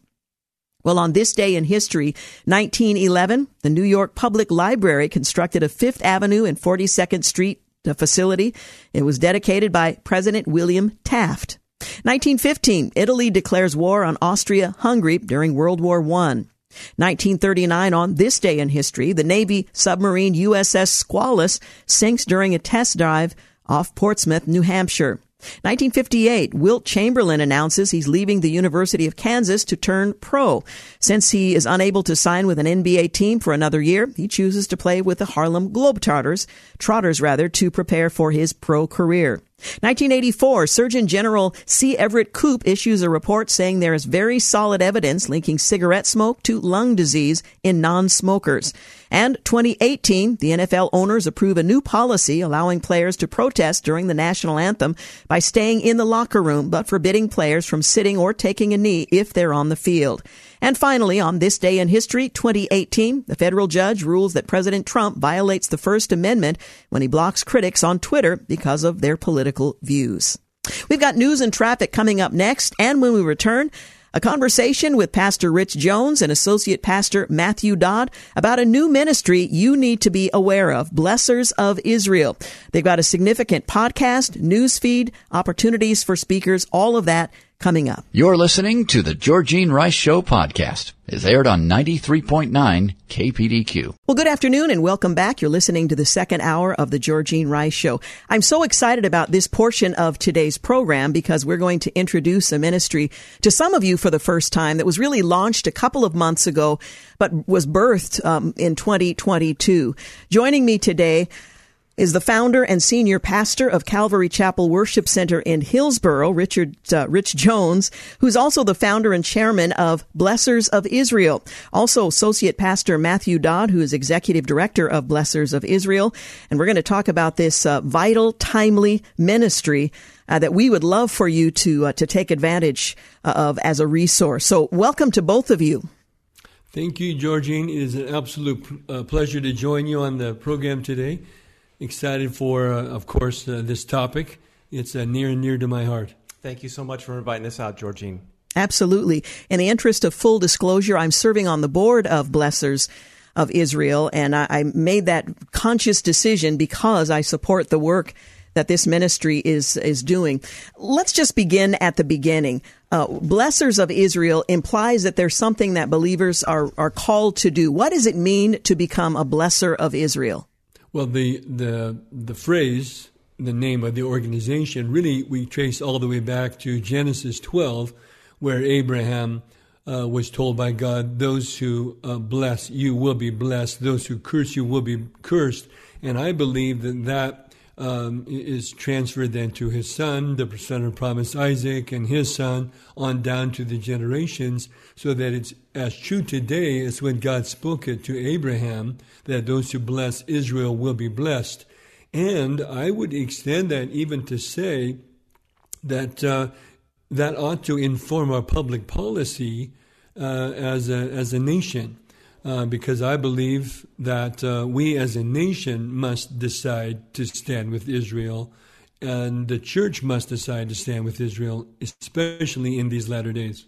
Speaker 2: Well, on this day in history, 1911, the New York Public Library constructed a Fifth Avenue and 42nd Street uh, facility. It was dedicated by President William Taft. 1915, Italy declares war on Austria-Hungary during World War I. 1939, on this day in history, the Navy submarine USS Squalus sinks during a test dive off Portsmouth, New Hampshire. 1958, Wilt Chamberlain announces he's leaving the University of Kansas to turn pro. Since he is unable to sign with an NBA team for another year, he chooses to play with the Harlem Globetrotters, Trotters rather, to prepare for his pro career. 1984, Surgeon General C. Everett Koop issues a report saying there is very solid evidence linking cigarette smoke to lung disease in non-smokers. And 2018, the NFL owners approve a new policy allowing players to protest during the national anthem by staying in the locker room, but forbidding players from sitting or taking a knee if they're on the field. And finally, on this day in history, 2018, the federal judge rules that President Trump violates the First Amendment when he blocks critics on Twitter because of their political views. We've got news and traffic coming up next, and when we return, a conversation with Pastor Rich Jones and Associate Pastor Matthew Dodd about a new ministry you need to be aware of, Blessors of Israel. They've got a significant podcast, news feed, opportunities for speakers, all of that coming up.
Speaker 1: You're listening to the Georgene Rice Show podcast. It's aired on 93.9 KPDQ.
Speaker 2: Well, good afternoon and welcome back. You're listening to the second hour of the Georgene Rice Show. I'm so excited about this portion of today's program because we're going to introduce a ministry to some of you for the first time that was really launched a couple of months ago, but was birthed um, in 2022. Joining me today is the founder and senior pastor of Calvary Chapel Worship Center in Hillsboro, Richard uh, Rich Jones, who's also the founder and chairman of Blessors of Israel. Also, associate pastor Matthew Dodd, who is executive director of Blessors of Israel, and we're going to talk about this uh, vital, timely ministry. Uh, that we would love for you to uh, to take advantage uh, of as a resource. So, welcome to both of you.
Speaker 3: Thank you, Georgene. It is an absolute uh, pleasure to join you on the program today excited for, uh, of course, uh, this topic. It's uh, near and near to my heart.
Speaker 4: Thank you so much for inviting us out, Georgene.
Speaker 2: Absolutely. In the interest of full disclosure, I'm serving on the board of Blessors of Israel, and I, I made that conscious decision because I support the work that this ministry is is doing. Let's just begin at the beginning. uh, blessors of Israel implies that there's something that believers are, are called to do. What does it mean to become a blessor of Israel?
Speaker 3: Well, the, the, the phrase, the name of the organization, really we trace all the way back to Genesis 12, where Abraham uh, was told by God, Those who uh, bless you will be blessed, those who curse you will be cursed. And I believe that that um, is transferred then to his son, the son of promise Isaac, and his son, on down to the generations, so that it's as true today as when God spoke it to Abraham, that those who bless Israel will be blessed. And I would extend that even to say that uh, that ought to inform our public policy uh, as, a, as a nation. Uh, because I believe that uh, we as a nation must decide to stand with Israel, and the church must decide to stand with Israel, especially in these latter days.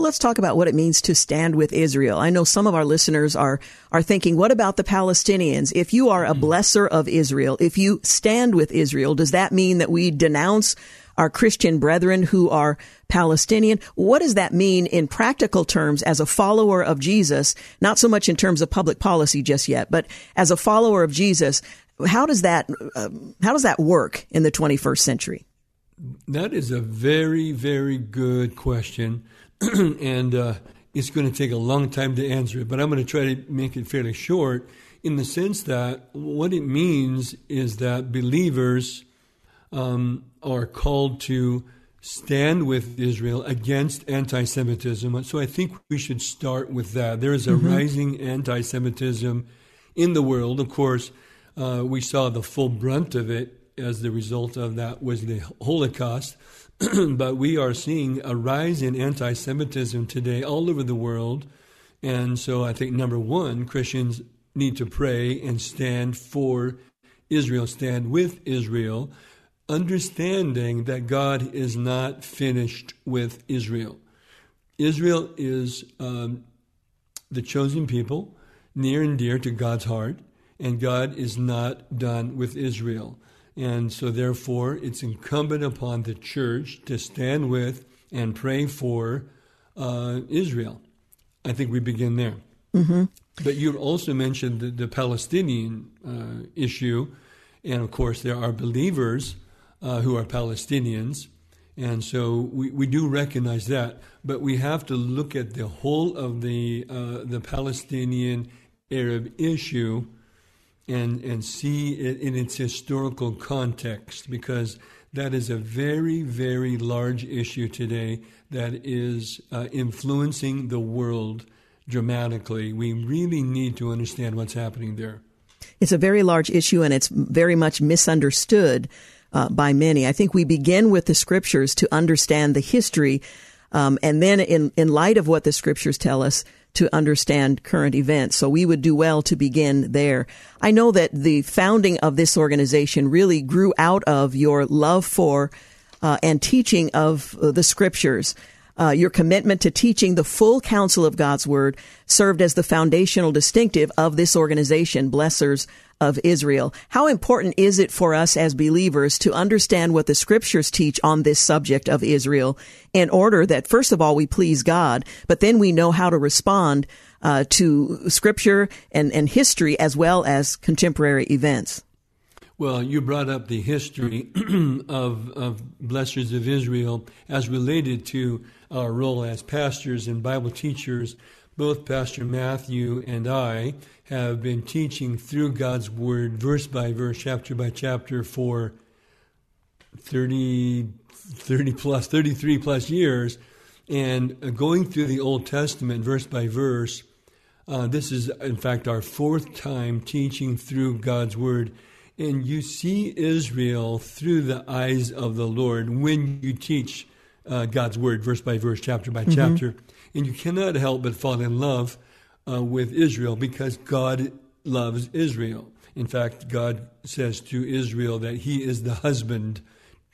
Speaker 2: Well, let's talk about what it means to stand with Israel. I know some of our listeners are are thinking, what about the Palestinians? If you are a hmm. blessor of Israel, if you stand with Israel, does that mean that we denounce our Christian brethren who are Palestinian. What does that mean in practical terms as a follower of Jesus? Not so much in terms of public policy just yet, but as a follower of Jesus, how does that uh, how does that work in the 21st century?
Speaker 3: That is a very very good question, and uh, it's going to take a long time to answer it. But I'm going to try to make it fairly short, in the sense that what it means is that believers um, are called to stand with Israel against anti Semitism. So I think we should start with that. There is a mm-hmm. rising anti Semitism in the world. Of course, uh, we saw the full brunt of it as the result of that was the Holocaust. but we are seeing a rise in anti Semitism today all over the world. And so I think number one, Christians need to pray and stand for Israel, stand with Israel understanding that God is not finished with Israel. Israel is um, the chosen people, near and dear to God's heart, and God is not done with Israel. And so, therefore, it's incumbent upon the church to stand with and pray for uh, Israel. I think we begin there. Mm-hmm. But you also mentioned the, the Palestinian uh, issue. And of course, there are believers uh, who are Palestinians. And so we, we do recognize that, but we have to look at the whole of the uh, the Palestinian Arab issue and and see it in its historical context because that is a very very large issue today that is uh, influencing the world dramatically. We really need to understand what's happening there.
Speaker 2: It's a very large issue and it's very much misunderstood uh, by many. I think we begin with the scriptures to understand the history, um, and then in in light of what the scriptures tell us to understand current events. So we would do well to begin there. I know that the founding of this organization really grew out of your love for uh, and teaching of the scriptures. Uh, your commitment to teaching the full counsel of God's word served as the foundational distinctive of this organization, Blessors of Israel. How important is it for us as believers to understand what the scriptures teach on this subject of Israel in order that, first of all, we please God, but then we know how to respond uh, to scripture and, and history as well as contemporary events?
Speaker 3: Well, you brought up the history of, of Blessors of Israel as related to our role as pastors and Bible teachers. Both Pastor Matthew and I have been teaching through God's Word, verse by verse, chapter by chapter, for 30, 30 plus, 33 plus years. And going through the Old Testament, verse by verse, uh, this is, in fact, our fourth time teaching through God's Word. And you see Israel through the eyes of the Lord when you teach uh, God's Word, verse by verse, chapter by mm-hmm. chapter. And you cannot help but fall in love uh, with Israel because God loves Israel. In fact, God says to Israel that He is the husband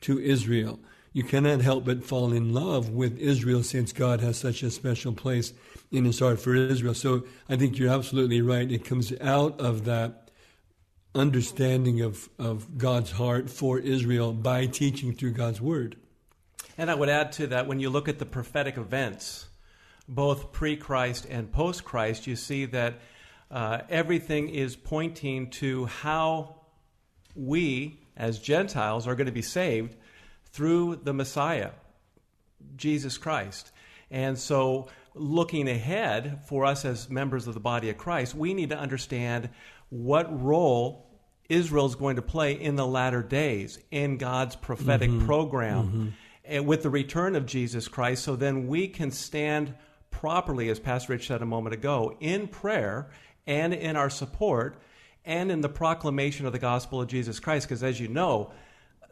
Speaker 3: to Israel. You cannot help but fall in love with Israel since God has such a special place in His heart for Israel. So I think you're absolutely right. It comes out of that understanding of, of God's heart for Israel by teaching through God's Word.
Speaker 4: And I would add to that when you look at the prophetic events, both pre Christ and post Christ, you see that uh, everything is pointing to how we, as Gentiles, are going to be saved through the Messiah, Jesus Christ. And so, looking ahead for us as members of the body of Christ, we need to understand what role Israel is going to play in the latter days in God's prophetic mm-hmm. program mm-hmm. and with the return of Jesus Christ. So then we can stand properly, as Pastor Rich said a moment ago, in prayer and in our support and in the proclamation of the gospel of Jesus Christ. Because as you know,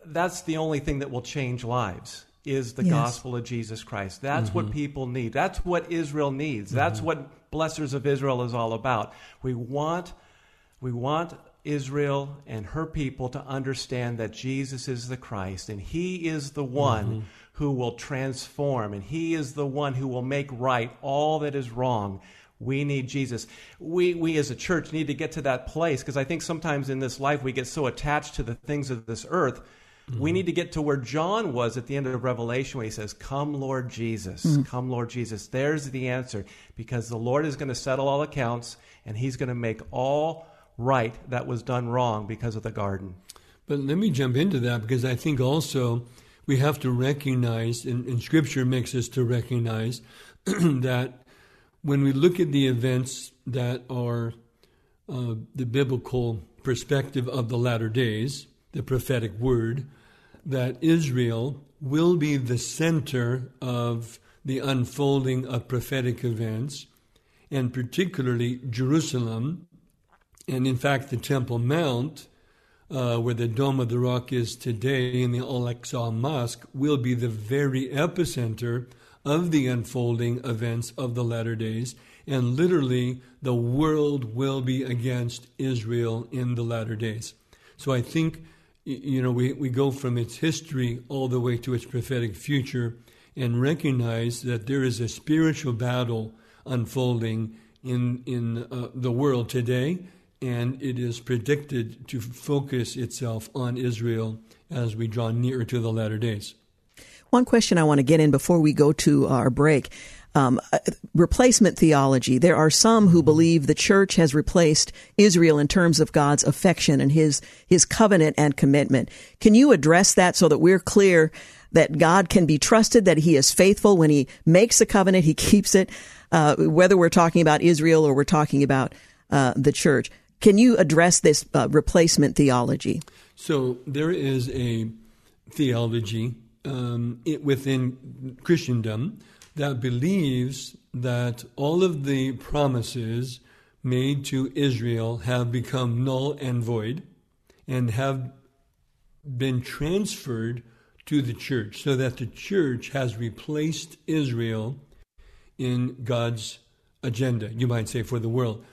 Speaker 4: that's the only thing that will change lives is the yes. gospel of Jesus Christ. That's mm-hmm. what people need. That's what Israel needs. Mm-hmm. That's what Blessors of Israel is all about. We want we want Israel and her people to understand that Jesus is the Christ and he is the one mm-hmm. Who will transform and he is the one who will make right all that is wrong. We need Jesus. We, we as a church need to get to that place because I think sometimes in this life we get so attached to the things of this earth Mm-hmm. We need to get to where John was at the end of Revelation, where he says, Come, Lord Jesus. Mm-hmm. Come, Lord Jesus. There's the answer because the Lord is going to settle all accounts and he's going to make all right that was done wrong because of the garden.
Speaker 3: But let me jump into that because I think also we have to recognize, and, and Scripture makes us to recognize, that when we look at the events that are uh, the biblical perspective of the latter days, the prophetic word, that Israel will be the center of the unfolding of prophetic events, and particularly Jerusalem, and in fact the Temple Mount, uh, where the Dome of the Rock is today in the Al-Aqsa Mosque, will be the very epicenter of the unfolding events of the latter days. And literally, the world will be against Israel in the latter days. So I think you know, we, we go from its history all the way to its prophetic future and recognize that there is a spiritual battle unfolding in, in uh, the world today, and it is predicted to focus itself on Israel as we draw nearer to the latter days.
Speaker 2: One question I want to get in before we go to our break um, uh, replacement theology. There are some who believe the church has replaced Israel in terms of God's affection and his his covenant and commitment. Can you address that so that we're clear that God can be trusted, that He is faithful when He makes a covenant, He keeps it, uh, whether we're talking about Israel or we're talking about uh, the church. Can you address this uh, replacement theology?
Speaker 3: So there is a theology um, within Christendom that believes that all of the promises made to Israel have become null and void and have been transferred to the church, so that the church has replaced Israel in God's agenda, you might say, for the world.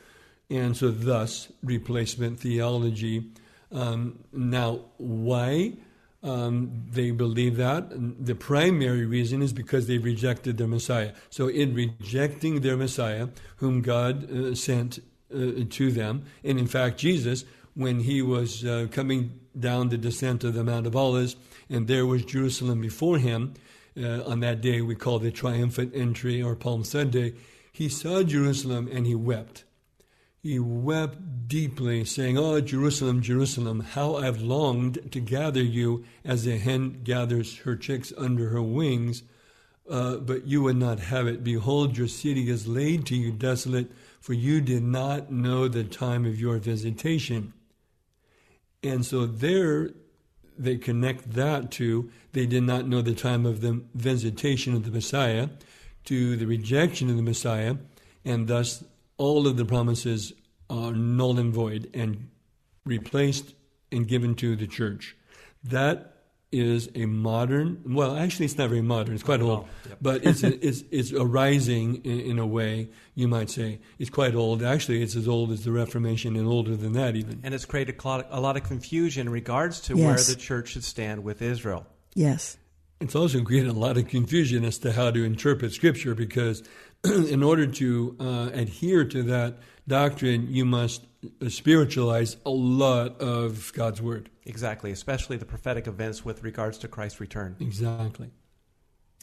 Speaker 3: And so, thus, replacement theology. Um, now, why? Um, they believe that. the primary reason is because they rejected their Messiah. So, in rejecting their Messiah, whom God uh, sent uh, to them, and in fact, Jesus, when he was uh, coming down the descent of the Mount of Olives, and there was Jerusalem before him, uh, on that day we call the triumphant entry or Palm Sunday, he saw Jerusalem and he wept he wept deeply, saying, Oh, Jerusalem, Jerusalem, how I've longed to gather you as a hen gathers her chicks under her wings, uh, but you would not have it. Behold, your city is laid to you desolate, for you did not know the time of your visitation. And so there they connect that to they did not know the time of the visitation of the Messiah, to the rejection of the Messiah, and thus all of the promises are null and void and replaced and given to the church. That is a modern, well, actually, it's not very modern, it's quite old, yep. but it's, it's, it's arising in, in, a way, you might say. It's quite old. Actually, it's as old as the Reformation and older than that, even.
Speaker 4: And it's created a lot of confusion in regards to yes. where the church should stand with Israel.
Speaker 2: Yes.
Speaker 3: It's also created a lot of confusion as to how to interpret Scripture because, in order to uh, adhere to that doctrine, you must spiritualize a lot of God's Word.
Speaker 4: Exactly, especially the prophetic events with regards to Christ's return.
Speaker 3: Exactly.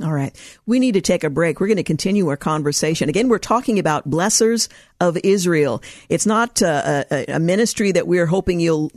Speaker 2: All right. We need to take a break. We're going to continue our conversation. Again, we're talking about blessors of Israel. It's not uh, a, a, ministry that we're hoping you'll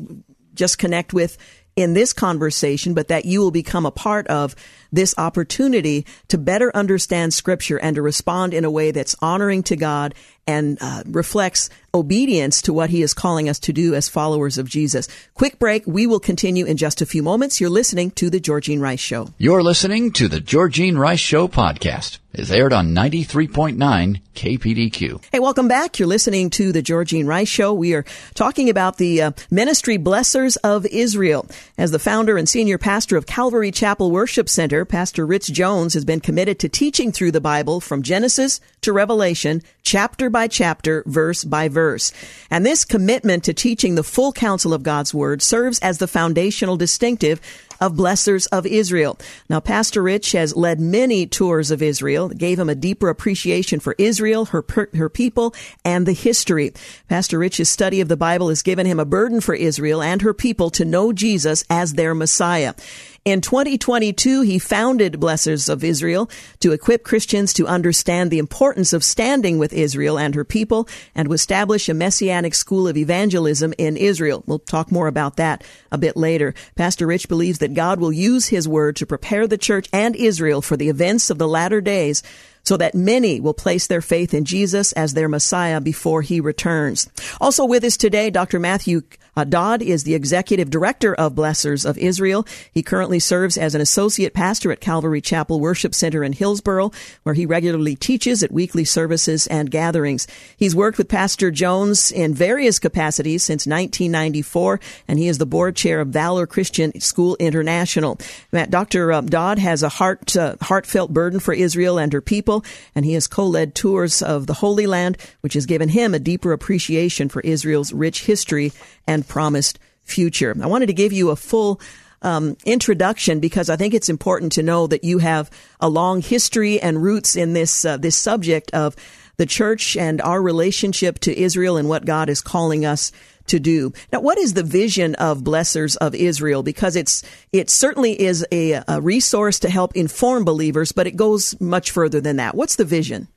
Speaker 2: just connect with in this conversation, but that you will become a part of this opportunity to better understand scripture and to respond in a way that's honoring to God and uh, reflects obedience to what he is calling us to do as followers of Jesus. Quick break. We will continue in just a few moments. You're listening to the Georgene Rice Show.
Speaker 1: You're listening to the Georgene Rice Show podcast. Is aired on 93.9 KPDQ.
Speaker 2: Hey, welcome back. You're listening to the Georgene Rice Show. We are talking about the uh, ministry Blessors of Israel. As the founder and senior pastor of Calvary Chapel Worship Center, Pastor Rich Jones has been committed to teaching through the Bible from Genesis to Revelation, chapter by chapter, verse by verse. And this commitment to teaching the full counsel of God's Word serves as the foundational distinctive of Blessors of Israel. Now, Pastor Rich has led many tours of Israel, gave him a deeper appreciation for Israel, her, her people, and the history. Pastor Rich's study of the Bible has given him a burden for Israel and her people to know Jesus as their Messiah. In 2022, he founded Blessors of Israel to equip Christians to understand the importance of standing with Israel and her people and to establish a messianic school of evangelism in Israel. We'll talk more about that a bit later. Pastor Rich believes that God will use his word to prepare the church and Israel for the events of the latter days so that many will place their faith in Jesus as their Messiah before he returns. Also with us today, Dr. Matthew uh, Dodd is the executive director of Blessors of Israel. He currently serves as an associate pastor at Calvary Chapel Worship Center in Hillsboro, where he regularly teaches at weekly services and gatherings. He's worked with Pastor Jones in various capacities since 1994, and he is the board chair of Valor Christian School International. Dr. Uh, Dodd has a heart, uh, heartfelt burden for Israel and her people, and he has co-led tours of the Holy Land, which has given him a deeper appreciation for Israel's rich history and promised future. I wanted to give you a full um, introduction because I think it's important to know that you have a long history and roots in this uh, this subject of the church and our relationship to Israel and what God is calling us to do. Now, what is the vision of Blessors of Israel? Because it's it certainly is a, a resource to help inform believers, but it goes much further than that. What's the vision?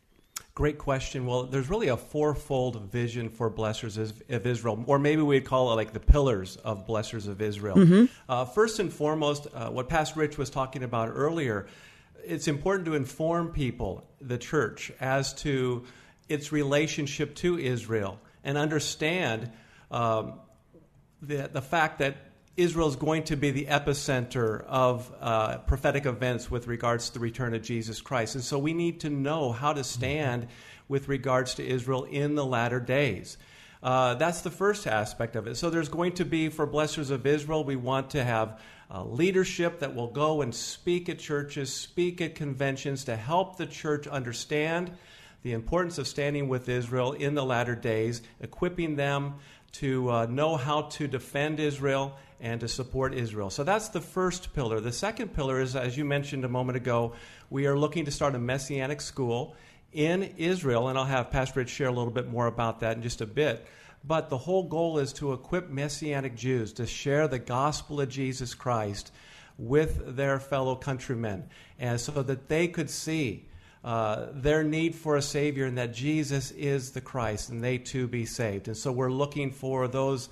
Speaker 4: Great question. Well, there's really a fourfold vision for Blessors of Israel, or maybe we'd call it like the pillars of Blessors of Israel. Mm-hmm. Uh, first and foremost, uh, what Pastor Rich was talking about earlier, it's important to inform people, the church, as to its relationship to Israel and understand um, the, the fact that Israel is going to be the epicenter of uh, prophetic events with regards to the return of Jesus Christ. And so we need to know how to stand with regards to Israel in the latter days. Uh, that's the first aspect of it. So there's going to be, for blessors of Israel, we want to have uh, leadership that will go and speak at churches, speak at conventions to help the church understand the importance of standing with Israel in the latter days, equipping them to uh, know how to defend Israel and to support Israel. So that's the first pillar. The second pillar is, as you mentioned a moment ago, we are looking to start a messianic school in Israel, and I'll have Pastor Rich share a little bit more about that in just a bit. But the whole goal is to equip Messianic Jews to share the gospel of Jesus Christ with their fellow countrymen, and so that they could see uh, their need for a Savior and that Jesus is the Christ, and they too be saved. And so we're looking for those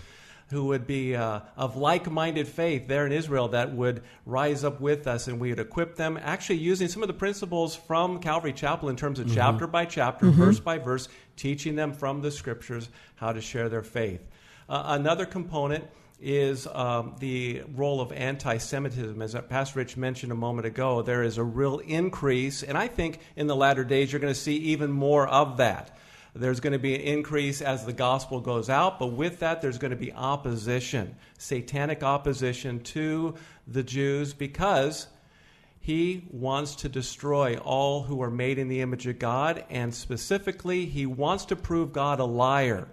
Speaker 4: who would be uh, of like minded faith there in Israel that would rise up with us and we would equip them, actually using some of the principles from Calvary Chapel in terms of mm-hmm. chapter by chapter, mm-hmm. verse by verse, teaching them from the scriptures how to share their faith. Uh, another component is um, the role of anti Semitism. As Pastor Rich mentioned a moment ago, there is a real increase, and I think in the latter days you're going to see even more of that. There's going to be an increase as the gospel goes out, but with that, there's going to be opposition, satanic opposition to the Jews because he wants to destroy all who are made in the image of God, and specifically, he wants to prove God a liar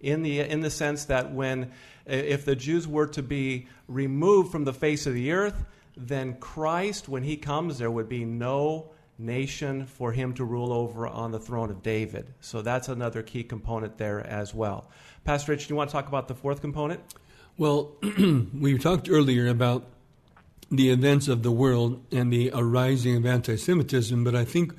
Speaker 4: in the, in the sense that when if the Jews were to be removed from the face of the earth, then Christ, when he comes, there would be no nation for him to rule over on the throne of David. So that's another key component there as well. Pastor Rich, do you want to talk about the fourth component?
Speaker 3: Well, we talked earlier about the events of the world and the arising of anti Semitism, but I think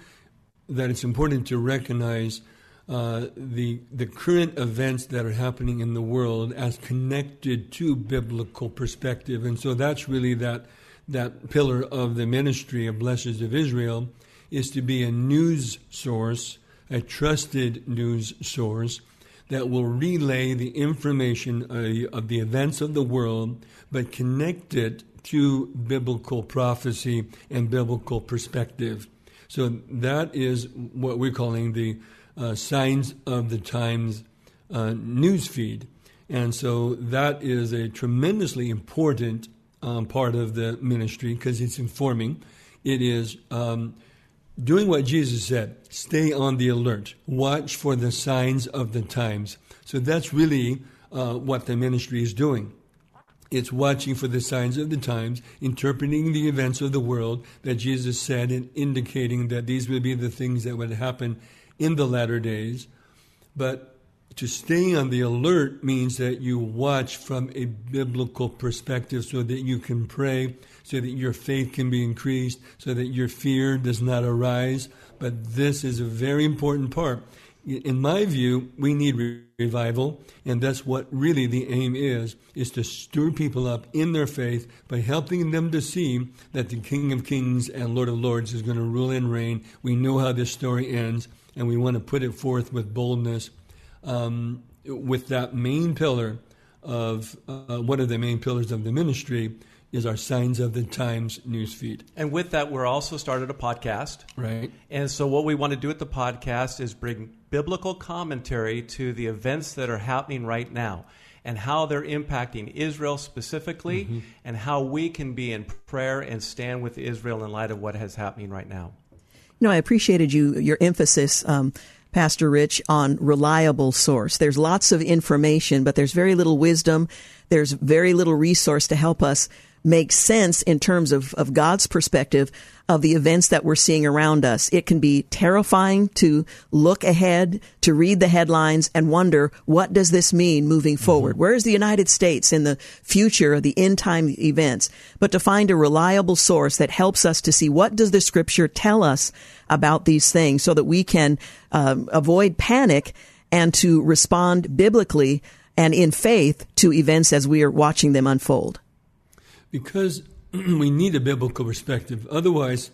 Speaker 3: that it's important to recognize uh, the, the current events that are happening in the world as connected to biblical perspective. And so that's really that, that pillar of the ministry of Blessings of Israel is to be a news source, a trusted news source that will relay the information of the events of the world, but connect it to biblical prophecy and biblical perspective. So that is what we're calling the uh, signs of the times uh, news feed. And so that is a tremendously important um, part of the ministry because it's informing. It is um, doing what Jesus said stay on the alert, watch for the signs of the times. So that's really uh, what the ministry is doing. It's watching for the signs of the times, interpreting the events of the world that Jesus said, and indicating that these would be the things that would happen in the latter days. But to stay on the alert means that you watch from a biblical perspective so that you can pray, so that your faith can be increased, so that your fear does not arise. But this is a very important part in my view, we need revival, and that's what really the aim is, is to stir people up in their faith by helping them to see that the King of Kings and Lord of Lords is going to rule and reign. We know how this story ends, and we want to put it forth with boldness, um, with that main pillar of uh, one of the main pillars of the ministry, is our Signs of the Times newsfeed.
Speaker 4: And with that, we're also started a podcast.
Speaker 3: Right.
Speaker 4: And so, what we want to do at the podcast is bring biblical commentary to the events that are happening right now and how they're impacting Israel specifically, mm-hmm. and how we can be in prayer and stand with Israel in light of what is happening right now.
Speaker 2: You know, I appreciated you your emphasis. Um, Pastor Rich, on reliable source. There's lots of information, but there's very little wisdom. There's very little resource to help us make sense in terms of, of God's perspective of the events that we're seeing around us. It can be terrifying to look ahead, to read the headlines and wonder, what does this mean moving forward? Mm-hmm. Where is the United States in the future of the end time events? But to find a reliable source that helps us to see what does the scripture tell us about these things so that we can um, avoid panic and to respond biblically and in faith to events as we are watching them unfold
Speaker 3: because we need a biblical perspective. Otherwise,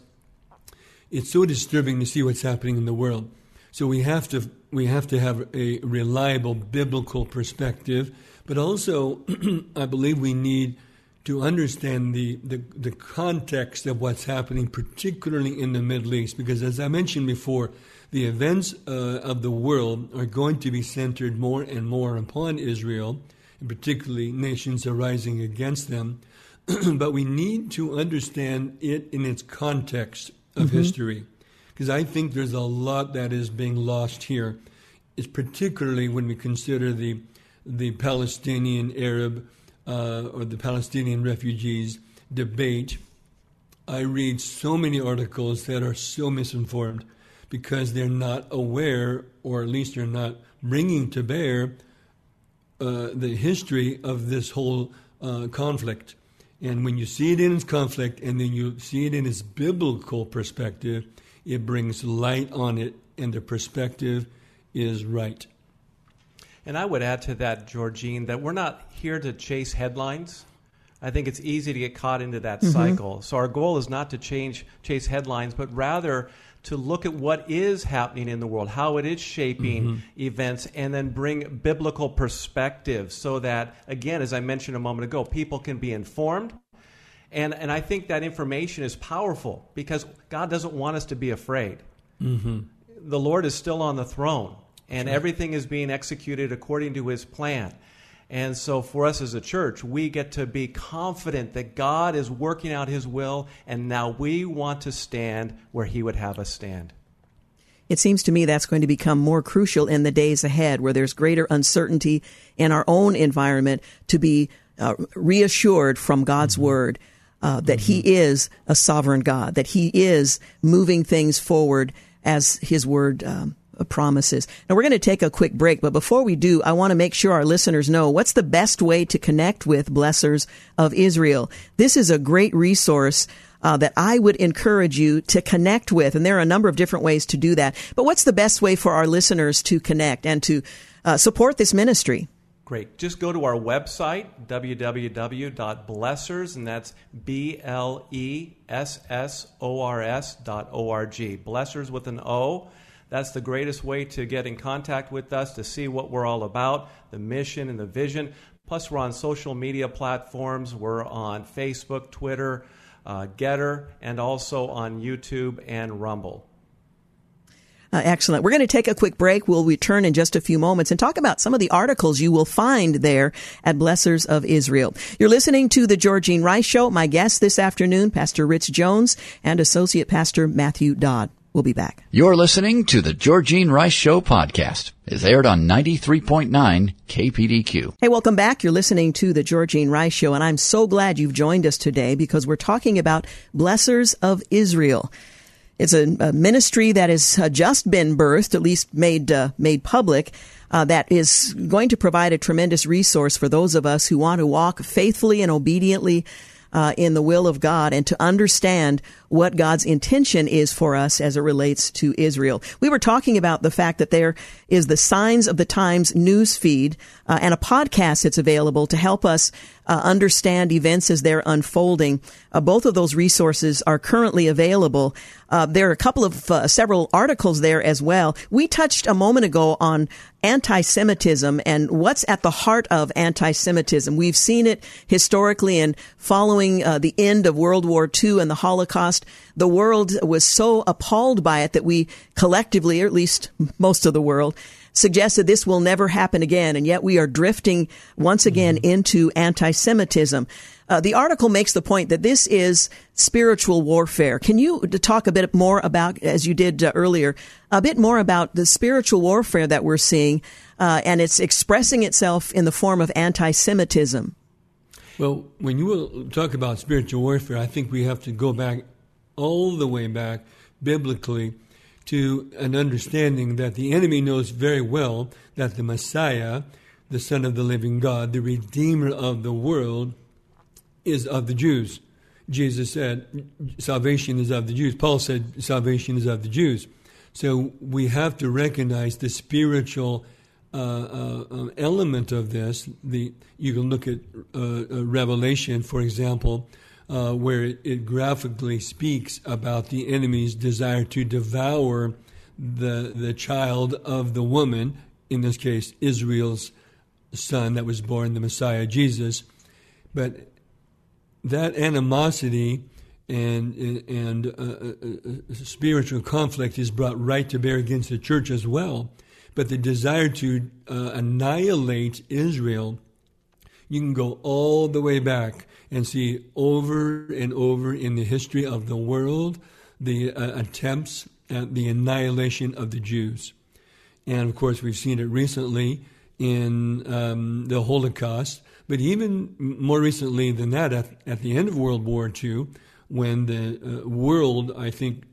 Speaker 3: it's so disturbing to see what's happening in the world. So we have to we have to have a reliable biblical perspective, but also I believe we need to understand the, the, the context of what's happening, particularly in the Middle East, because as I mentioned before, the events uh, of the world are going to be centered more and more upon Israel, and particularly nations arising against them. but we need to understand it in its context of mm-hmm. history. Because I think there's a lot that is being lost here. It's particularly when we consider the, the Palestinian Arab uh, or the Palestinian refugees debate. I read so many articles that are so misinformed because they're not aware, or at least they're not bringing to bear uh, the history of this whole uh, conflict. And when you see it in its conflict and then you see it in its biblical perspective, it brings light on it, and the perspective is right.
Speaker 4: And I would add to that, Georgene, that we're not here to chase headlines. I think it's easy to get caught into that mm-hmm. cycle. So our goal is not to change chase headlines, but rather to look at what is happening in the world, how it is shaping mm-hmm. events, and then bring biblical perspective so that, again, as I mentioned a moment ago, people can be informed. And, and I think that information is powerful because God doesn't want us to be afraid. Mm-hmm. The Lord is still on the throne, and sure. everything is being executed according to his plan. And so, for us as a church, we get to be confident that God is working out His will, and now we want to stand where He would have us stand.
Speaker 2: It seems to me that's going to become more crucial in the days ahead, where there's greater uncertainty in our own environment, to be uh, reassured from God's mm-hmm. Word uh, that mm-hmm. He is a sovereign God, that He is moving things forward as His Word um, promises. Now we're going to take a quick break, but before we do, I want to make sure our listeners know what's the best way to connect with Blessors of Israel. This is a great resource. Uh, that I would encourage you to connect with. And there are a number of different ways to do that. But what's the best way for our listeners to connect and to uh, support this ministry?
Speaker 4: Great. Just go to our website, www.blessors, and that's B L E S S O R S dot O R G. Blessors with an O. That's the greatest way to get in contact with us, to see what we're all about, the mission and the vision. Plus, we're on social media platforms. We're on Facebook, Twitter, uh, Gettr, and also on YouTube and Rumble.
Speaker 2: Uh, excellent. We're going to take a quick break. We'll return in just a few moments and talk about some of the articles you will find there at Blessors of Israel. You're listening to the Georgene Rice Show. My guest this afternoon, Pastor Rich Jones and Associate Pastor Matthew Dodd. We'll be back.
Speaker 1: You're listening to the Georgene Rice Show podcast. It's aired on 93.9 KPDQ.
Speaker 2: Hey, welcome back. You're listening to the Georgene Rice Show, and I'm so glad you've joined us today because we're talking about Blessors of Israel. It's a, a ministry that has uh, just been birthed, at least made uh, made public. Uh, that is going to provide a tremendous resource for those of us who want to walk faithfully and obediently uh, in the will of God and to understand what God's intention is for us as it relates to Israel. We were talking about the fact that there is the Signs of the Times news feed uh, and a podcast that's available to help us uh, understand events as they're unfolding. Uh, both of those resources are currently available. Uh, there are a couple of uh, several articles there as well. We touched a moment ago on anti-Semitism and what's at the heart of anti-Semitism. We've seen it historically and following uh, the end of World War II and the Holocaust. The world was so appalled by it that we collectively, or at least most of the world, suggested this will never happen again, and yet we are drifting once again mm-hmm. into anti-Semitism. Uh, the article makes the point that this is spiritual warfare. Can you talk a bit more about, as you did uh, earlier, a bit more about the spiritual warfare that we're seeing, uh, and it's expressing itself in the form of anti-Semitism?
Speaker 3: Well, when you talk about spiritual warfare, I think we have to go back all the way back biblically to an understanding that the enemy knows very well that the Messiah, the Son of the living God, the Redeemer of the world, is of the Jews. Jesus said, salvation is of the Jews. Paul said, salvation is of the Jews. So we have to recognize the spiritual uh, uh, um, element of this. The you can look at uh, uh Revelation, for example, uh, where it, it, graphically speaks about the enemy's desire to devour the the child of the woman, in this case Israel's son that was born, the Messiah Jesus. But that animosity and and uh, uh, uh, spiritual conflict is brought right to bear against the church as well. But the desire to uh, annihilate Israel, you can go all the way back and see over and over in the history of the world the uh, attempts at the annihilation of the Jews. And of course, we've seen it recently in um, the Holocaust, but even more recently than that, at, at the end of World War II, when the uh, world, I think,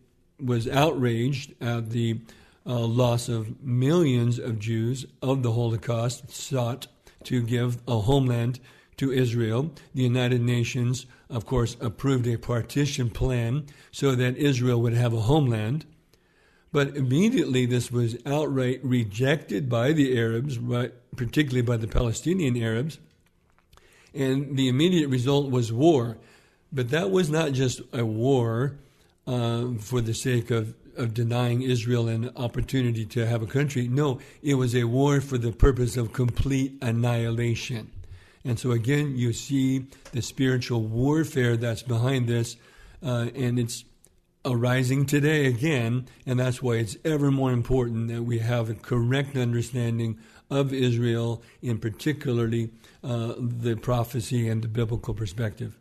Speaker 3: was outraged at the uh, loss of millions of Jews of the Holocaust, sought to give a homeland to Israel. The United Nations, of course, approved a partition plan so that Israel would have a homeland. But immediately this was outright rejected by the Arabs, particularly by the Palestinian Arabs. And the immediate result was war. But that was not just a war uh, for the sake of, of denying Israel an opportunity to have a country. No, it was a war for the purpose of complete annihilation. And so again, you see the spiritual warfare that's behind this, uh, and it's arising today again, and that's why it's ever more important that we have a correct understanding of Israel, in particularly uh, the prophecy and the biblical perspective.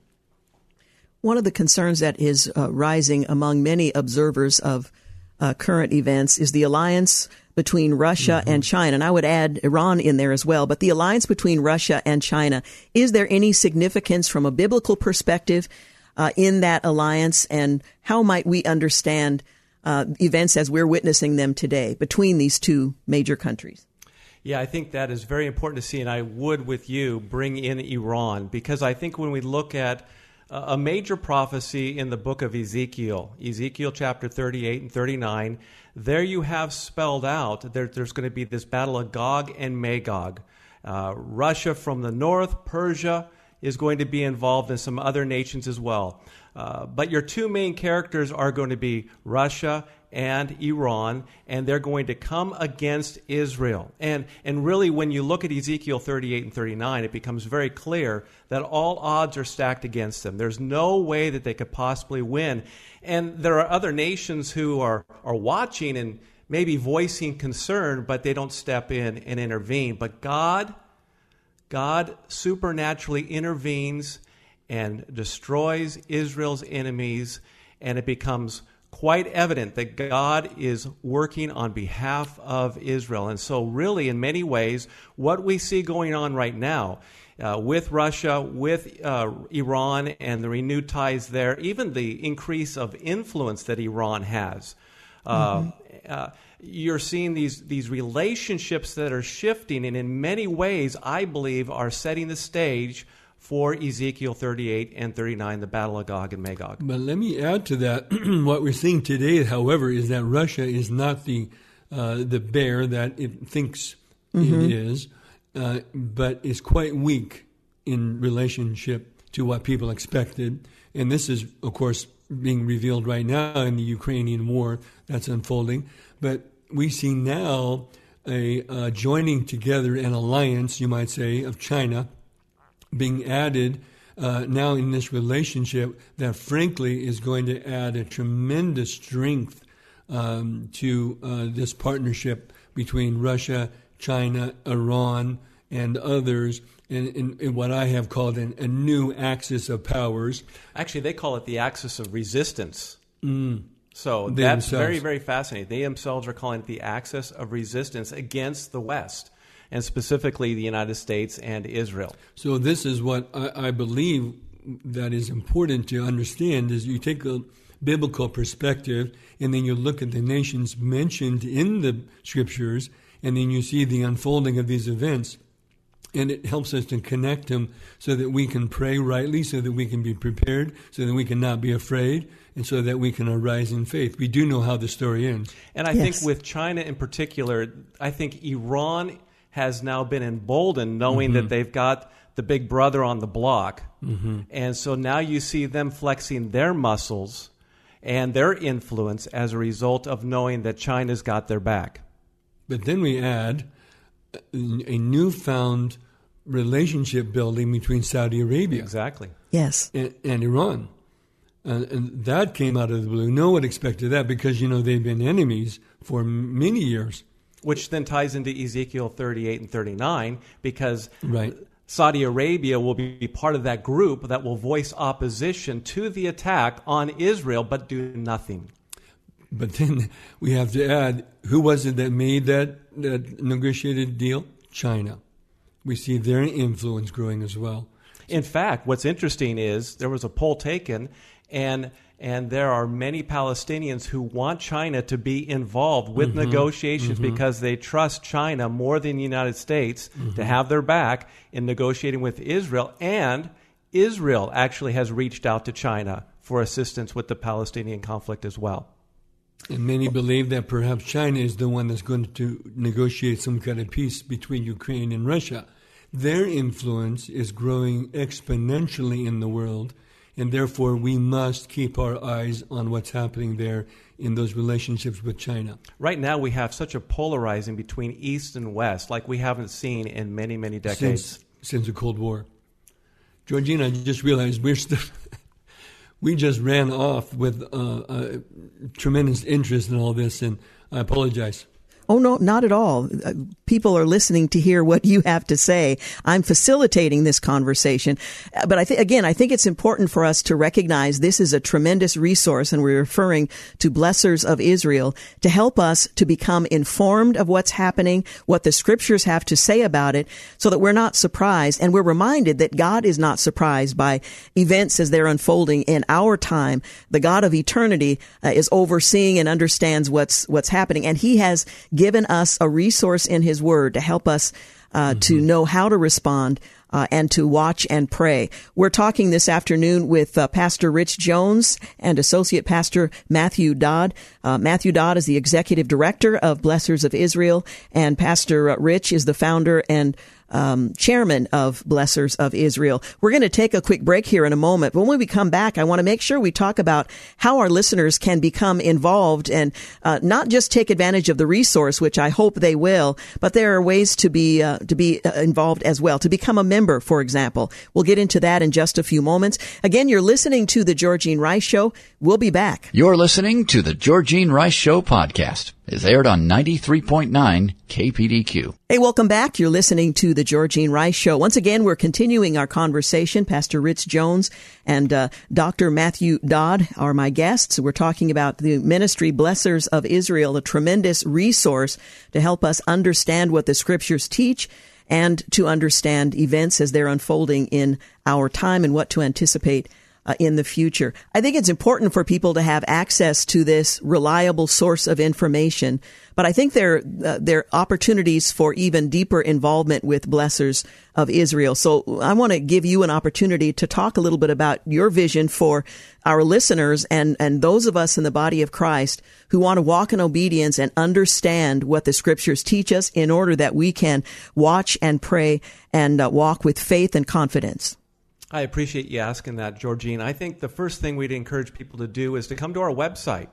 Speaker 2: One of the concerns that is uh, rising among many observers of uh, current events is the alliance between Russia mm-hmm. and China. And I would add Iran in there as well. But the alliance between Russia and China, is there any significance from a biblical perspective uh, in that alliance? And how might we understand uh, events as we're witnessing them today between these two major countries.
Speaker 4: Yeah, I think that is very important to see, and I would, with you, bring in Iran because I think when we look at a major prophecy in the book of Ezekiel, Ezekiel chapter 38 and 39, there you have spelled out there, there's going to be this battle of Gog and Magog. Uh, Russia from the north, Persia is going to be involved, and some other nations as well. Uh, but your two main characters are going to be Russia and Iran, and they're going to come against Israel. And, and really, when you look at Ezekiel 38 and 39, it becomes very clear that all odds are stacked against them. There's no way that they could possibly win. And there are other nations who are, are watching and maybe voicing concern, but they don't step in and intervene. But God, God supernaturally intervenes and destroys Israel's enemies, and it becomes quite evident that God is working on behalf of Israel. And so, really, in many ways, what we see going on right now uh, with Russia, with uh, Iran, and the renewed ties there, even the increase of influence that Iran has. Uh, mm-hmm. Uh, you're seeing these these relationships that are shifting, and in many ways, I believe, are setting the stage for Ezekiel 38 and 39, the Battle of Gog and Magog.
Speaker 3: But let me add to that. what we're seeing today, however, is that Russia is not the uh, the bear that it thinks mm-hmm. it is, uh, but is quite weak in relationship to what people expected. And this is, of course, being revealed right now in the Ukrainian war that's unfolding. But we see now a uh, joining together, an alliance, you might say, of China being added uh, now in this relationship that, frankly, is going to add a tremendous strength um, to uh, this partnership between Russia, China, Iran, and others. In, in, in what I have called an, a new axis of powers.
Speaker 4: Actually, they call it the axis of resistance.
Speaker 3: Mm.
Speaker 4: So they that's themselves. very, very fascinating. They themselves are calling it the axis of resistance against the West and specifically the United States and Israel.
Speaker 3: So this is what I, I believe that is important to understand is you take a biblical perspective and then you look at the nations mentioned in the scriptures and then you see the unfolding of these events and it helps us to connect them so that we can pray rightly so that we can be prepared so that we can not be afraid and so that we can arise in faith we do know how the story ends
Speaker 4: and i yes. think with china in particular i think iran has now been emboldened knowing mm-hmm. that they've got the big brother on the block.
Speaker 3: Mm-hmm.
Speaker 4: And so now you see them flexing their muscles and their influence as a result of knowing that China's got their back.
Speaker 3: But then we add a newfound relationship building between Saudi Arabia.
Speaker 4: Exactly.
Speaker 2: Yes.
Speaker 3: And, and Iran. Uh, and that came out of the blue. No one expected that because, you know, they've been enemies for many years
Speaker 4: which then ties into Ezekiel 38 and 39 because
Speaker 3: right.
Speaker 4: Saudi Arabia will be part of that group that will voice opposition to the attack on Israel but do nothing.
Speaker 3: But then we have to add who was it that made that, that negotiated deal? China. We see their influence growing as well.
Speaker 4: In fact, what's interesting is there was a poll taken, and and there are many Palestinians who want China to be involved with mm-hmm. negotiations mm-hmm. because they trust China more than the United States mm-hmm. to have their back in negotiating with Israel. And Israel actually has reached out to China for assistance with the Palestinian conflict as well.
Speaker 3: And many believe that perhaps China is the one that's going to negotiate some kind of peace between Ukraine and Russia. Their influence is growing exponentially in the world and therefore we must keep our eyes on what's happening there in those relationships with China.
Speaker 4: Right now, we have such a polarizing between East and West like we haven't seen in many, many decades.
Speaker 3: Since, since the Cold War. Georgene, I just realized we're still. we just ran off with uh, uh, tremendous interest in all this, and I apologize.
Speaker 2: Oh, no, not at all. Uh, people are listening to hear what you have to say. I'm facilitating this conversation. Uh, but I think, again, I think it's important for us to recognize this is a tremendous resource, and we're referring to Blessors of Israel to help us to become informed of what's happening, what the scriptures have to say about it, so that we're not surprised and we're reminded that God is not surprised by events as they're unfolding in our time. The God of eternity uh, is overseeing and understands what's, what's happening, and He has given us a resource in His Word to help us uh, mm-hmm. to know how to respond uh, and to watch and pray. We're talking this afternoon with uh, Pastor Rich Jones and Associate Pastor Matthew Dodd. Uh, Matthew Dodd is the Executive Director of Blessors of Israel, and Pastor uh, Rich is the founder and um, chairman of Blessors of Israel. We're going to take a quick break here in a moment. But when we come back, I want to make sure we talk about how our listeners can become involved and uh, not just take advantage of the resource, which I hope they will, but there are ways to be uh, to be uh, involved as well. To become a member, for example, we'll get into that in just a few moments. Again, you're listening to the Georgene Rice Show. We'll be back.
Speaker 1: You're listening to the Georgene Rice Show podcast is aired on 93.9 KPDQ.
Speaker 2: Hey, welcome back. You're listening to the Georgene Rice Show. Once again, we're continuing our conversation. Pastor Rich Jones and uh, Dr. Matthew Dodd are my guests. We're talking about the ministry Blessors of Israel, a tremendous resource to help us understand what the scriptures teach and to understand events as they're unfolding in our time and what to anticipate uh, in the future. I think it's important for people to have access to this reliable source of information, but I think there uh, there are opportunities for even deeper involvement with blessors of Israel. So I want to give you an opportunity to talk a little bit about your vision for our listeners and and those of us in the body of Christ who want to walk in obedience and understand what the scriptures teach us in order that we can watch and pray and uh, walk with faith and confidence.
Speaker 4: I appreciate you asking that, Georgene. I think the first thing we'd encourage people to do is to come to our website,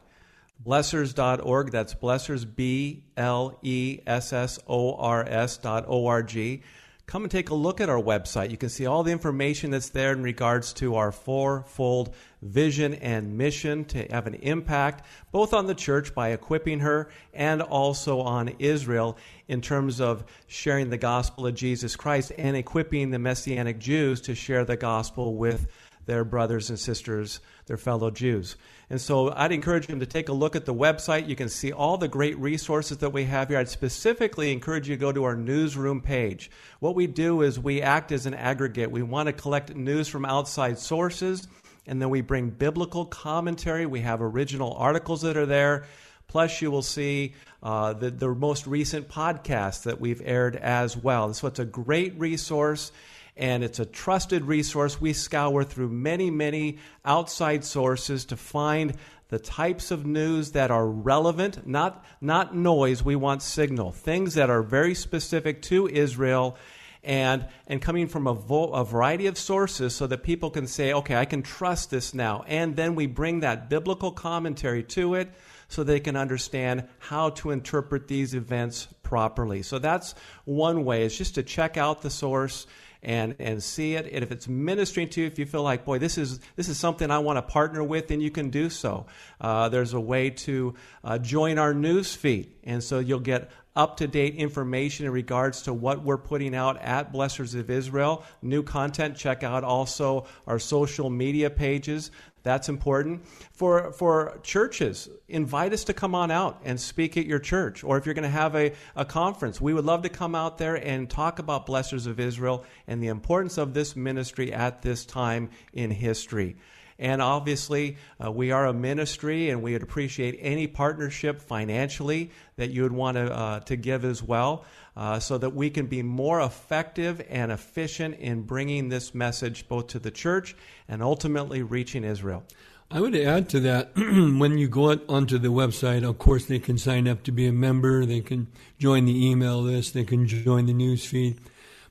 Speaker 4: blessors.org. That's blessors, B L E S S O R S dot O R G come and take a look at our website. You can see all the information that's there in regards to our fourfold vision and mission to have an impact both on the church by equipping her and also on Israel in terms of sharing the gospel of Jesus Christ and equipping the Messianic Jews to share the gospel with their brothers and sisters, their fellow Jews. And so I'd encourage them to take a look at the website. You can see all the great resources that we have here. I'd specifically encourage you to go to our newsroom page. What we do is we act as an aggregate. We want to collect news from outside sources, and then we bring biblical commentary. We have original articles that are there. Plus, you will see uh, the, the most recent podcast that we've aired as well. So it's a great resource and it's a trusted resource. We scour through many, many outside sources to find the types of news that are relevant, not, not noise. We want signal, things that are very specific to Israel and, and coming from a, vo- a variety of sources so that people can say, okay, I can trust this now. And then we bring that biblical commentary to it so they can understand how to interpret these events properly. So that's one way, is just to check out the source and and see it. And if it's ministering to you, if you feel like, boy, this is this is something I want to partner with, then you can do so. Uh, there's a way to uh, join our news feed, and so you'll get up to date information in regards to what we're putting out at Blessors of Israel. New content, check out also our social media pages. That's important. For, for churches, invite us to come on out and speak at your church. Or if you're going to have a, a conference, we would love to come out there and talk about Blessors of Israel and the importance of this ministry at this time in history. And obviously, uh, we are a ministry, and we would appreciate any partnership financially that you would want to, uh, to give as well, uh, so that we can be more effective and efficient in bringing this message both to the church and ultimately reaching Israel.
Speaker 3: I would add to that when you go onto the website, of course, they can sign up to be a member, they can join the email list, they can join the news feed.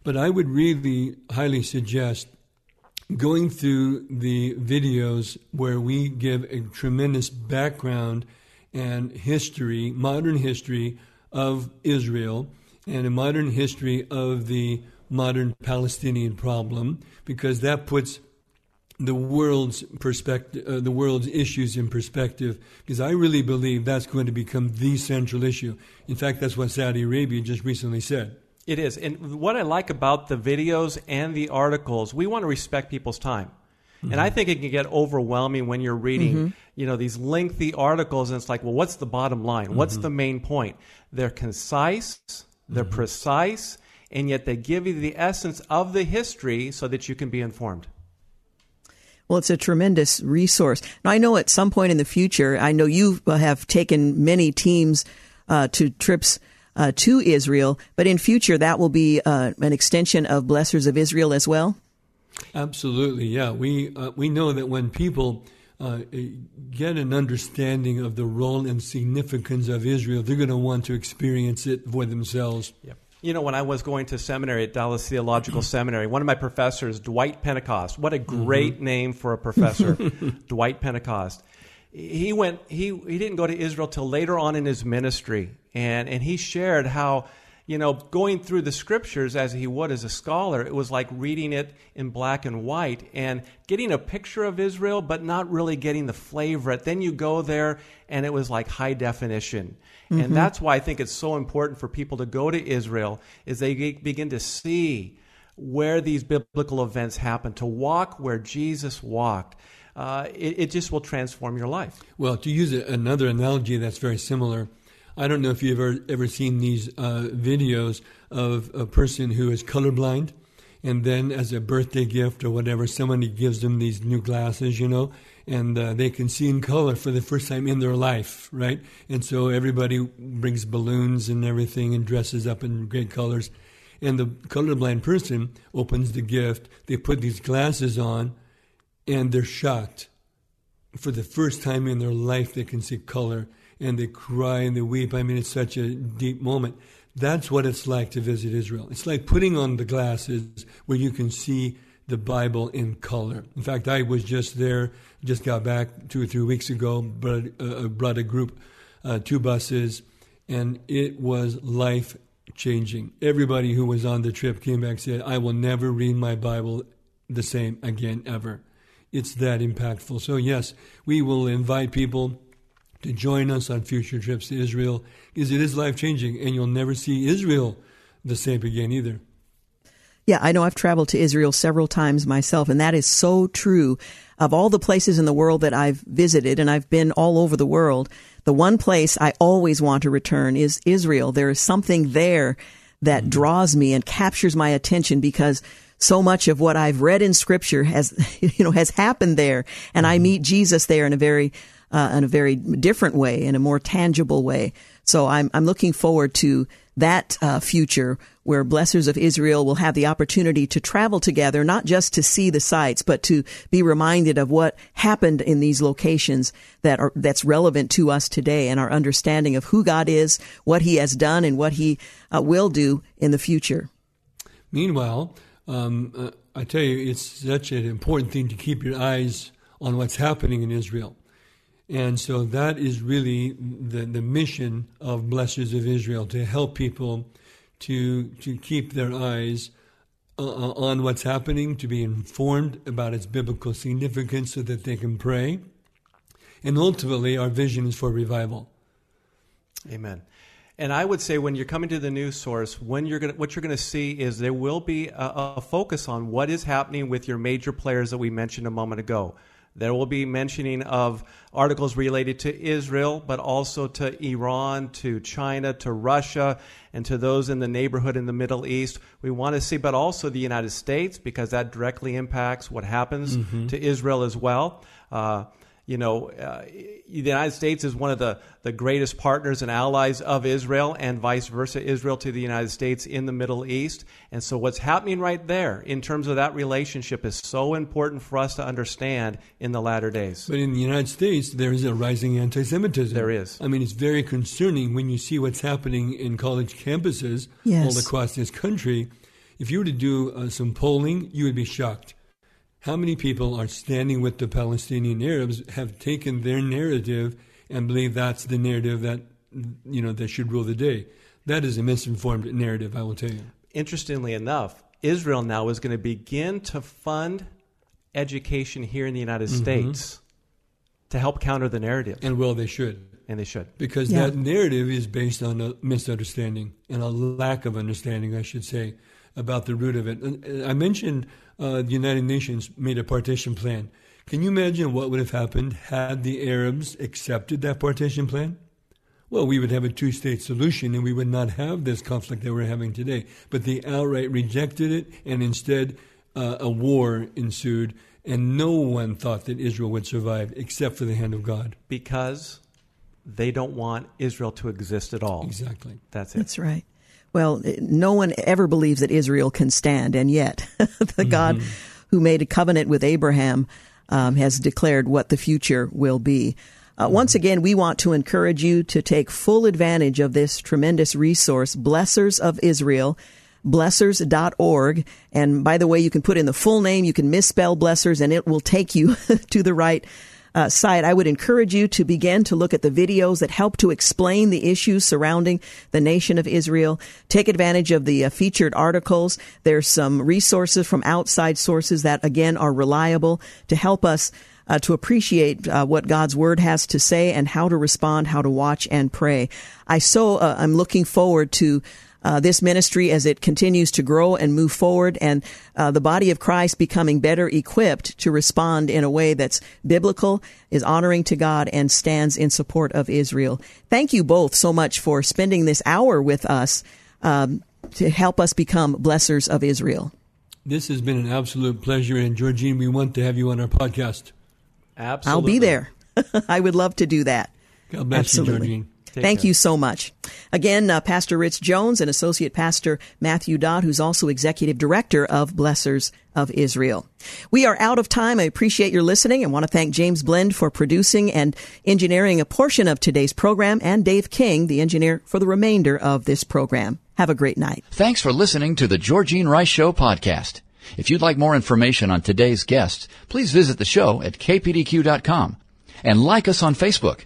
Speaker 3: But I would really highly suggest going through the videos where we give a tremendous background and history, modern history of Israel, and a modern history of the modern Palestinian problem, because that puts the world's perspective, uh, the world's issues in perspective, because I really believe that's going to become the central issue. In fact, that's what Saudi Arabia just recently said.
Speaker 4: It is. And what I like about the videos and the articles, we want to respect people's time. Mm-hmm. And I think it can get overwhelming when you're reading, mm-hmm. you know, these lengthy articles and it's like, well, what's the bottom line? Mm-hmm. What's the main point? They're concise, they're mm-hmm. precise, and yet they give you the essence of the history so that you can be informed.
Speaker 2: Well, it's a tremendous resource. Now, I know at some point in the future, I know you have taken many teams uh, to trips uh, to Israel, but in future, that will be uh, an extension of Blessors of Israel as well.
Speaker 3: Absolutely, yeah. We uh, we know that when people uh, get an understanding of the role and significance of Israel, they're going to want to experience it for themselves.
Speaker 4: Yep. You know, when I was going to seminary at Dallas Theological. Seminary, one of my professors, Dwight Pentecost, what a mm-hmm. great mm-hmm. name for a professor, Dwight Pentecost. He went. He he didn't go to Israel till later on in his ministry, and and he shared how you know, going through the scriptures as he would as a scholar, it was like reading it in black and white and getting a picture of Israel, but not really getting the flavor. Then you go there and it was like high definition. Mm-hmm. And that's why I think it's so important for people to go to Israel is they begin to see where these biblical events happen, to walk where Jesus walked. Uh, it, it just will transform your life.
Speaker 3: Well, to use another analogy that's very similar, I don't know if you've ever ever seen these uh, videos of a person who is colorblind, and then as a birthday gift or whatever, somebody gives them these new glasses, you know, and uh, they can see in color for the first time in their life, right? And so everybody brings balloons and everything and dresses up in great colors. And the colorblind person opens the gift. They put these glasses on, and they're shocked. For the first time in their life, they can see color and they cry and they weep. I mean, it's such a deep moment. That's what it's like to visit Israel. It's like putting on the glasses where you can see the Bible in color. In fact, I was just there, just got back two or three weeks ago, brought, uh, brought a group, uh, two buses, and it was life changing. Everybody who was on the trip came back and said, I will never read my Bible the same again, ever. It's that impactful. So, yes, we will invite people to join us on future trips to Israel because it is life changing and you'll never see Israel the same again either.
Speaker 2: Yeah, I know I've traveled to Israel several times myself, and that is so true. Of all the places in the world that I've visited, and I've been all over the world, the one place I always want to return is Israel. There is something there that mm-hmm. draws me and captures my attention because so much of what I've read in scripture has, you know, has happened there. And I mm-hmm. meet Jesus there in a very uh, in a very different way, in a more tangible way. So I'm, I'm looking forward to that uh, future where blessors of Israel will have the opportunity to travel together, not just to see the sites, but to be reminded of what happened in these locations that are, that's relevant to us today and our understanding of who God is, what he has done, and what he uh, will do in the future.
Speaker 3: Meanwhile, um, uh, I tell you, it's such an important thing to keep your eyes on what's happening in Israel. And so that is really the, the mission of Blessors of Israel to help people to, to keep their eyes uh, uh, on what's happening, to be informed about its biblical significance so that they can pray. And ultimately, our vision is for revival.
Speaker 4: Amen. And I would say when you're coming to the news source, when you're gonna, what you're going to see is there will be a, a, focus on what is happening with your major players that we mentioned a moment ago. There will be mentioning of articles related to Israel, but also to Iran, to China, to Russia, and to those in the neighborhood in the Middle East. We want to see, but also the United States, because that directly impacts what happens mm-hmm. to Israel as well. Uh, you know, uh, the United States is one of the, the greatest partners and allies of Israel, and vice versa, Israel to the United States in the Middle East. And so, what's happening right there in terms of that relationship is so important for us to understand in the latter days.
Speaker 3: But in the United States, there is a rising anti Semitism.
Speaker 4: There is.
Speaker 3: I mean, it's very concerning when you see what's happening in college campuses
Speaker 2: yes.
Speaker 3: all across this country. If you were to do uh, some polling, you would be shocked how many people are standing with the Palestinian Arabs have taken their narrative and believe that's the narrative that you know that should rule the day? That is a misinformed narrative, I will tell you.
Speaker 4: Interestingly enough, Israel now is going to begin to fund education here in the United mm-hmm. States to help counter the narrative.
Speaker 3: And well, they should.
Speaker 4: And they should.
Speaker 3: Because yeah. that narrative is based on a misunderstanding and a lack of understanding, I should say, about the root of it. And I mentioned uh, the United Nations made a partition plan. Can you imagine what would have happened had the Arabs accepted that partition plan? Well, we would have a two state solution and we would not have this conflict that we're having today. But they outright rejected it, and instead, uh, a war ensued, and no one thought that Israel would survive except for the hand of God.
Speaker 4: Because they don't want Israel to exist at all.
Speaker 3: Exactly.
Speaker 4: That's it.
Speaker 2: That's right. Well, no one ever believes that Israel can stand, and yet the mm-hmm. God who made a covenant with Abraham um, has declared what the future will be. Uh, mm-hmm. once again, we want to encourage you to take full advantage of this tremendous resource, Blessors of Israel blessors.org. And by the way, you can put in the full name, you can misspell blessors, and it will take you to the right uh, site, I would encourage you to begin to look at the videos that help to explain the issues surrounding the nation of Israel. Take advantage of the uh, featured articles. There's some resources from outside sources that, again, are reliable to help us uh, to appreciate uh, what God's word has to say and how to respond, how to watch and pray. I so uh, I'm looking forward to uh, this ministry as it continues to grow and move forward and uh, the body of Christ becoming better equipped to respond in a way that's biblical, is honoring to God, and stands in support of Israel. Thank you both so much for spending this hour with us um, to help us become blessors of Israel.
Speaker 3: This has been an absolute pleasure, and Georgene, we want to have you on our podcast.
Speaker 4: Absolutely.
Speaker 2: I'll be there. I would love to do that.
Speaker 3: God bless Absolutely. you, Georgene.
Speaker 2: Take Thank care. you so much. Again, uh, Pastor Rich Jones and Associate Pastor Matthew Dodd, who's also Executive Director of Blessors of Israel. We are out of time. I appreciate your listening and want to thank James Blend for producing and engineering a portion of today's program and Dave King, the engineer for the remainder of this program. Have a great night.
Speaker 1: Thanks for listening to the Georgene Rice Show podcast. If you'd like more information on today's guests, please visit the show at kpdq.com and like us on Facebook.